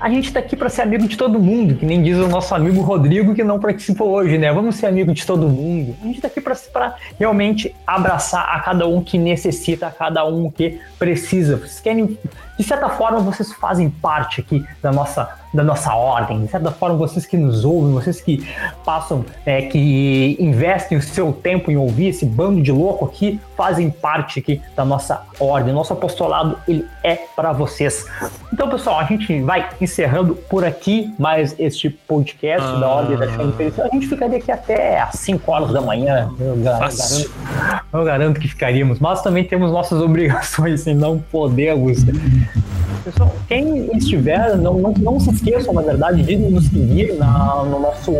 a gente está aqui para ser amigo de todo mundo, que nem diz o nosso amigo Rodrigo, que não participou hoje, né? Vamos ser amigo de todo mundo. A gente está aqui para realmente abraçar a cada um que necessita, a cada um que precisa. Vocês querem, de certa forma, vocês fazem parte aqui da nossa da nossa ordem. De certa forma, vocês que nos ouvem, vocês que passam, é, que investem o seu tempo em ouvir esse bando de louco aqui, fazem parte aqui da nossa ordem. Nosso apostolado, ele é para vocês. Então, pessoal, a gente vai encerrando por aqui mais este podcast ah. da Ordem da Chama A gente ficaria aqui até às 5 horas da manhã. Eu garanto, eu garanto que ficaríamos. Mas também temos nossas obrigações e não podemos. Pessoal, quem estiver, não, não, não se esqueçam, na verdade, de nos seguir na, no nosso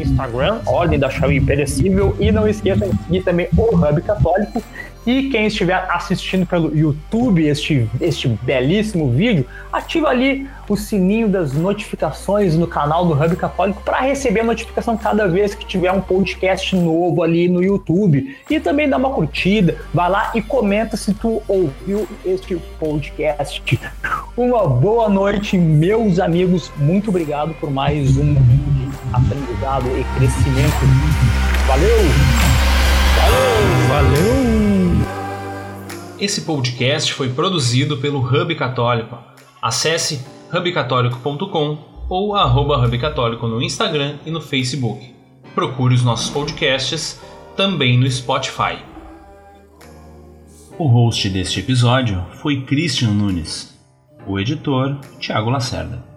Instagram, Ordem da Chave Imperecível, e não esqueçam de seguir também o Hub Católico. E quem estiver assistindo pelo YouTube este, este belíssimo vídeo, ativa ali o sininho das notificações no canal do Hub Católico para receber a notificação cada vez que tiver um podcast novo ali no YouTube. E também dá uma curtida, vai lá e comenta se tu ouviu este podcast. Uma boa noite, meus amigos. Muito obrigado por mais um aprendizado e crescimento. Valeu! Valeu! Valeu! Esse podcast foi produzido pelo Hub Católico. Acesse hubcatólico.com ou arroba no Instagram e no Facebook. Procure os nossos podcasts também no Spotify. O host deste episódio foi Christian Nunes. O editor, Tiago Lacerda.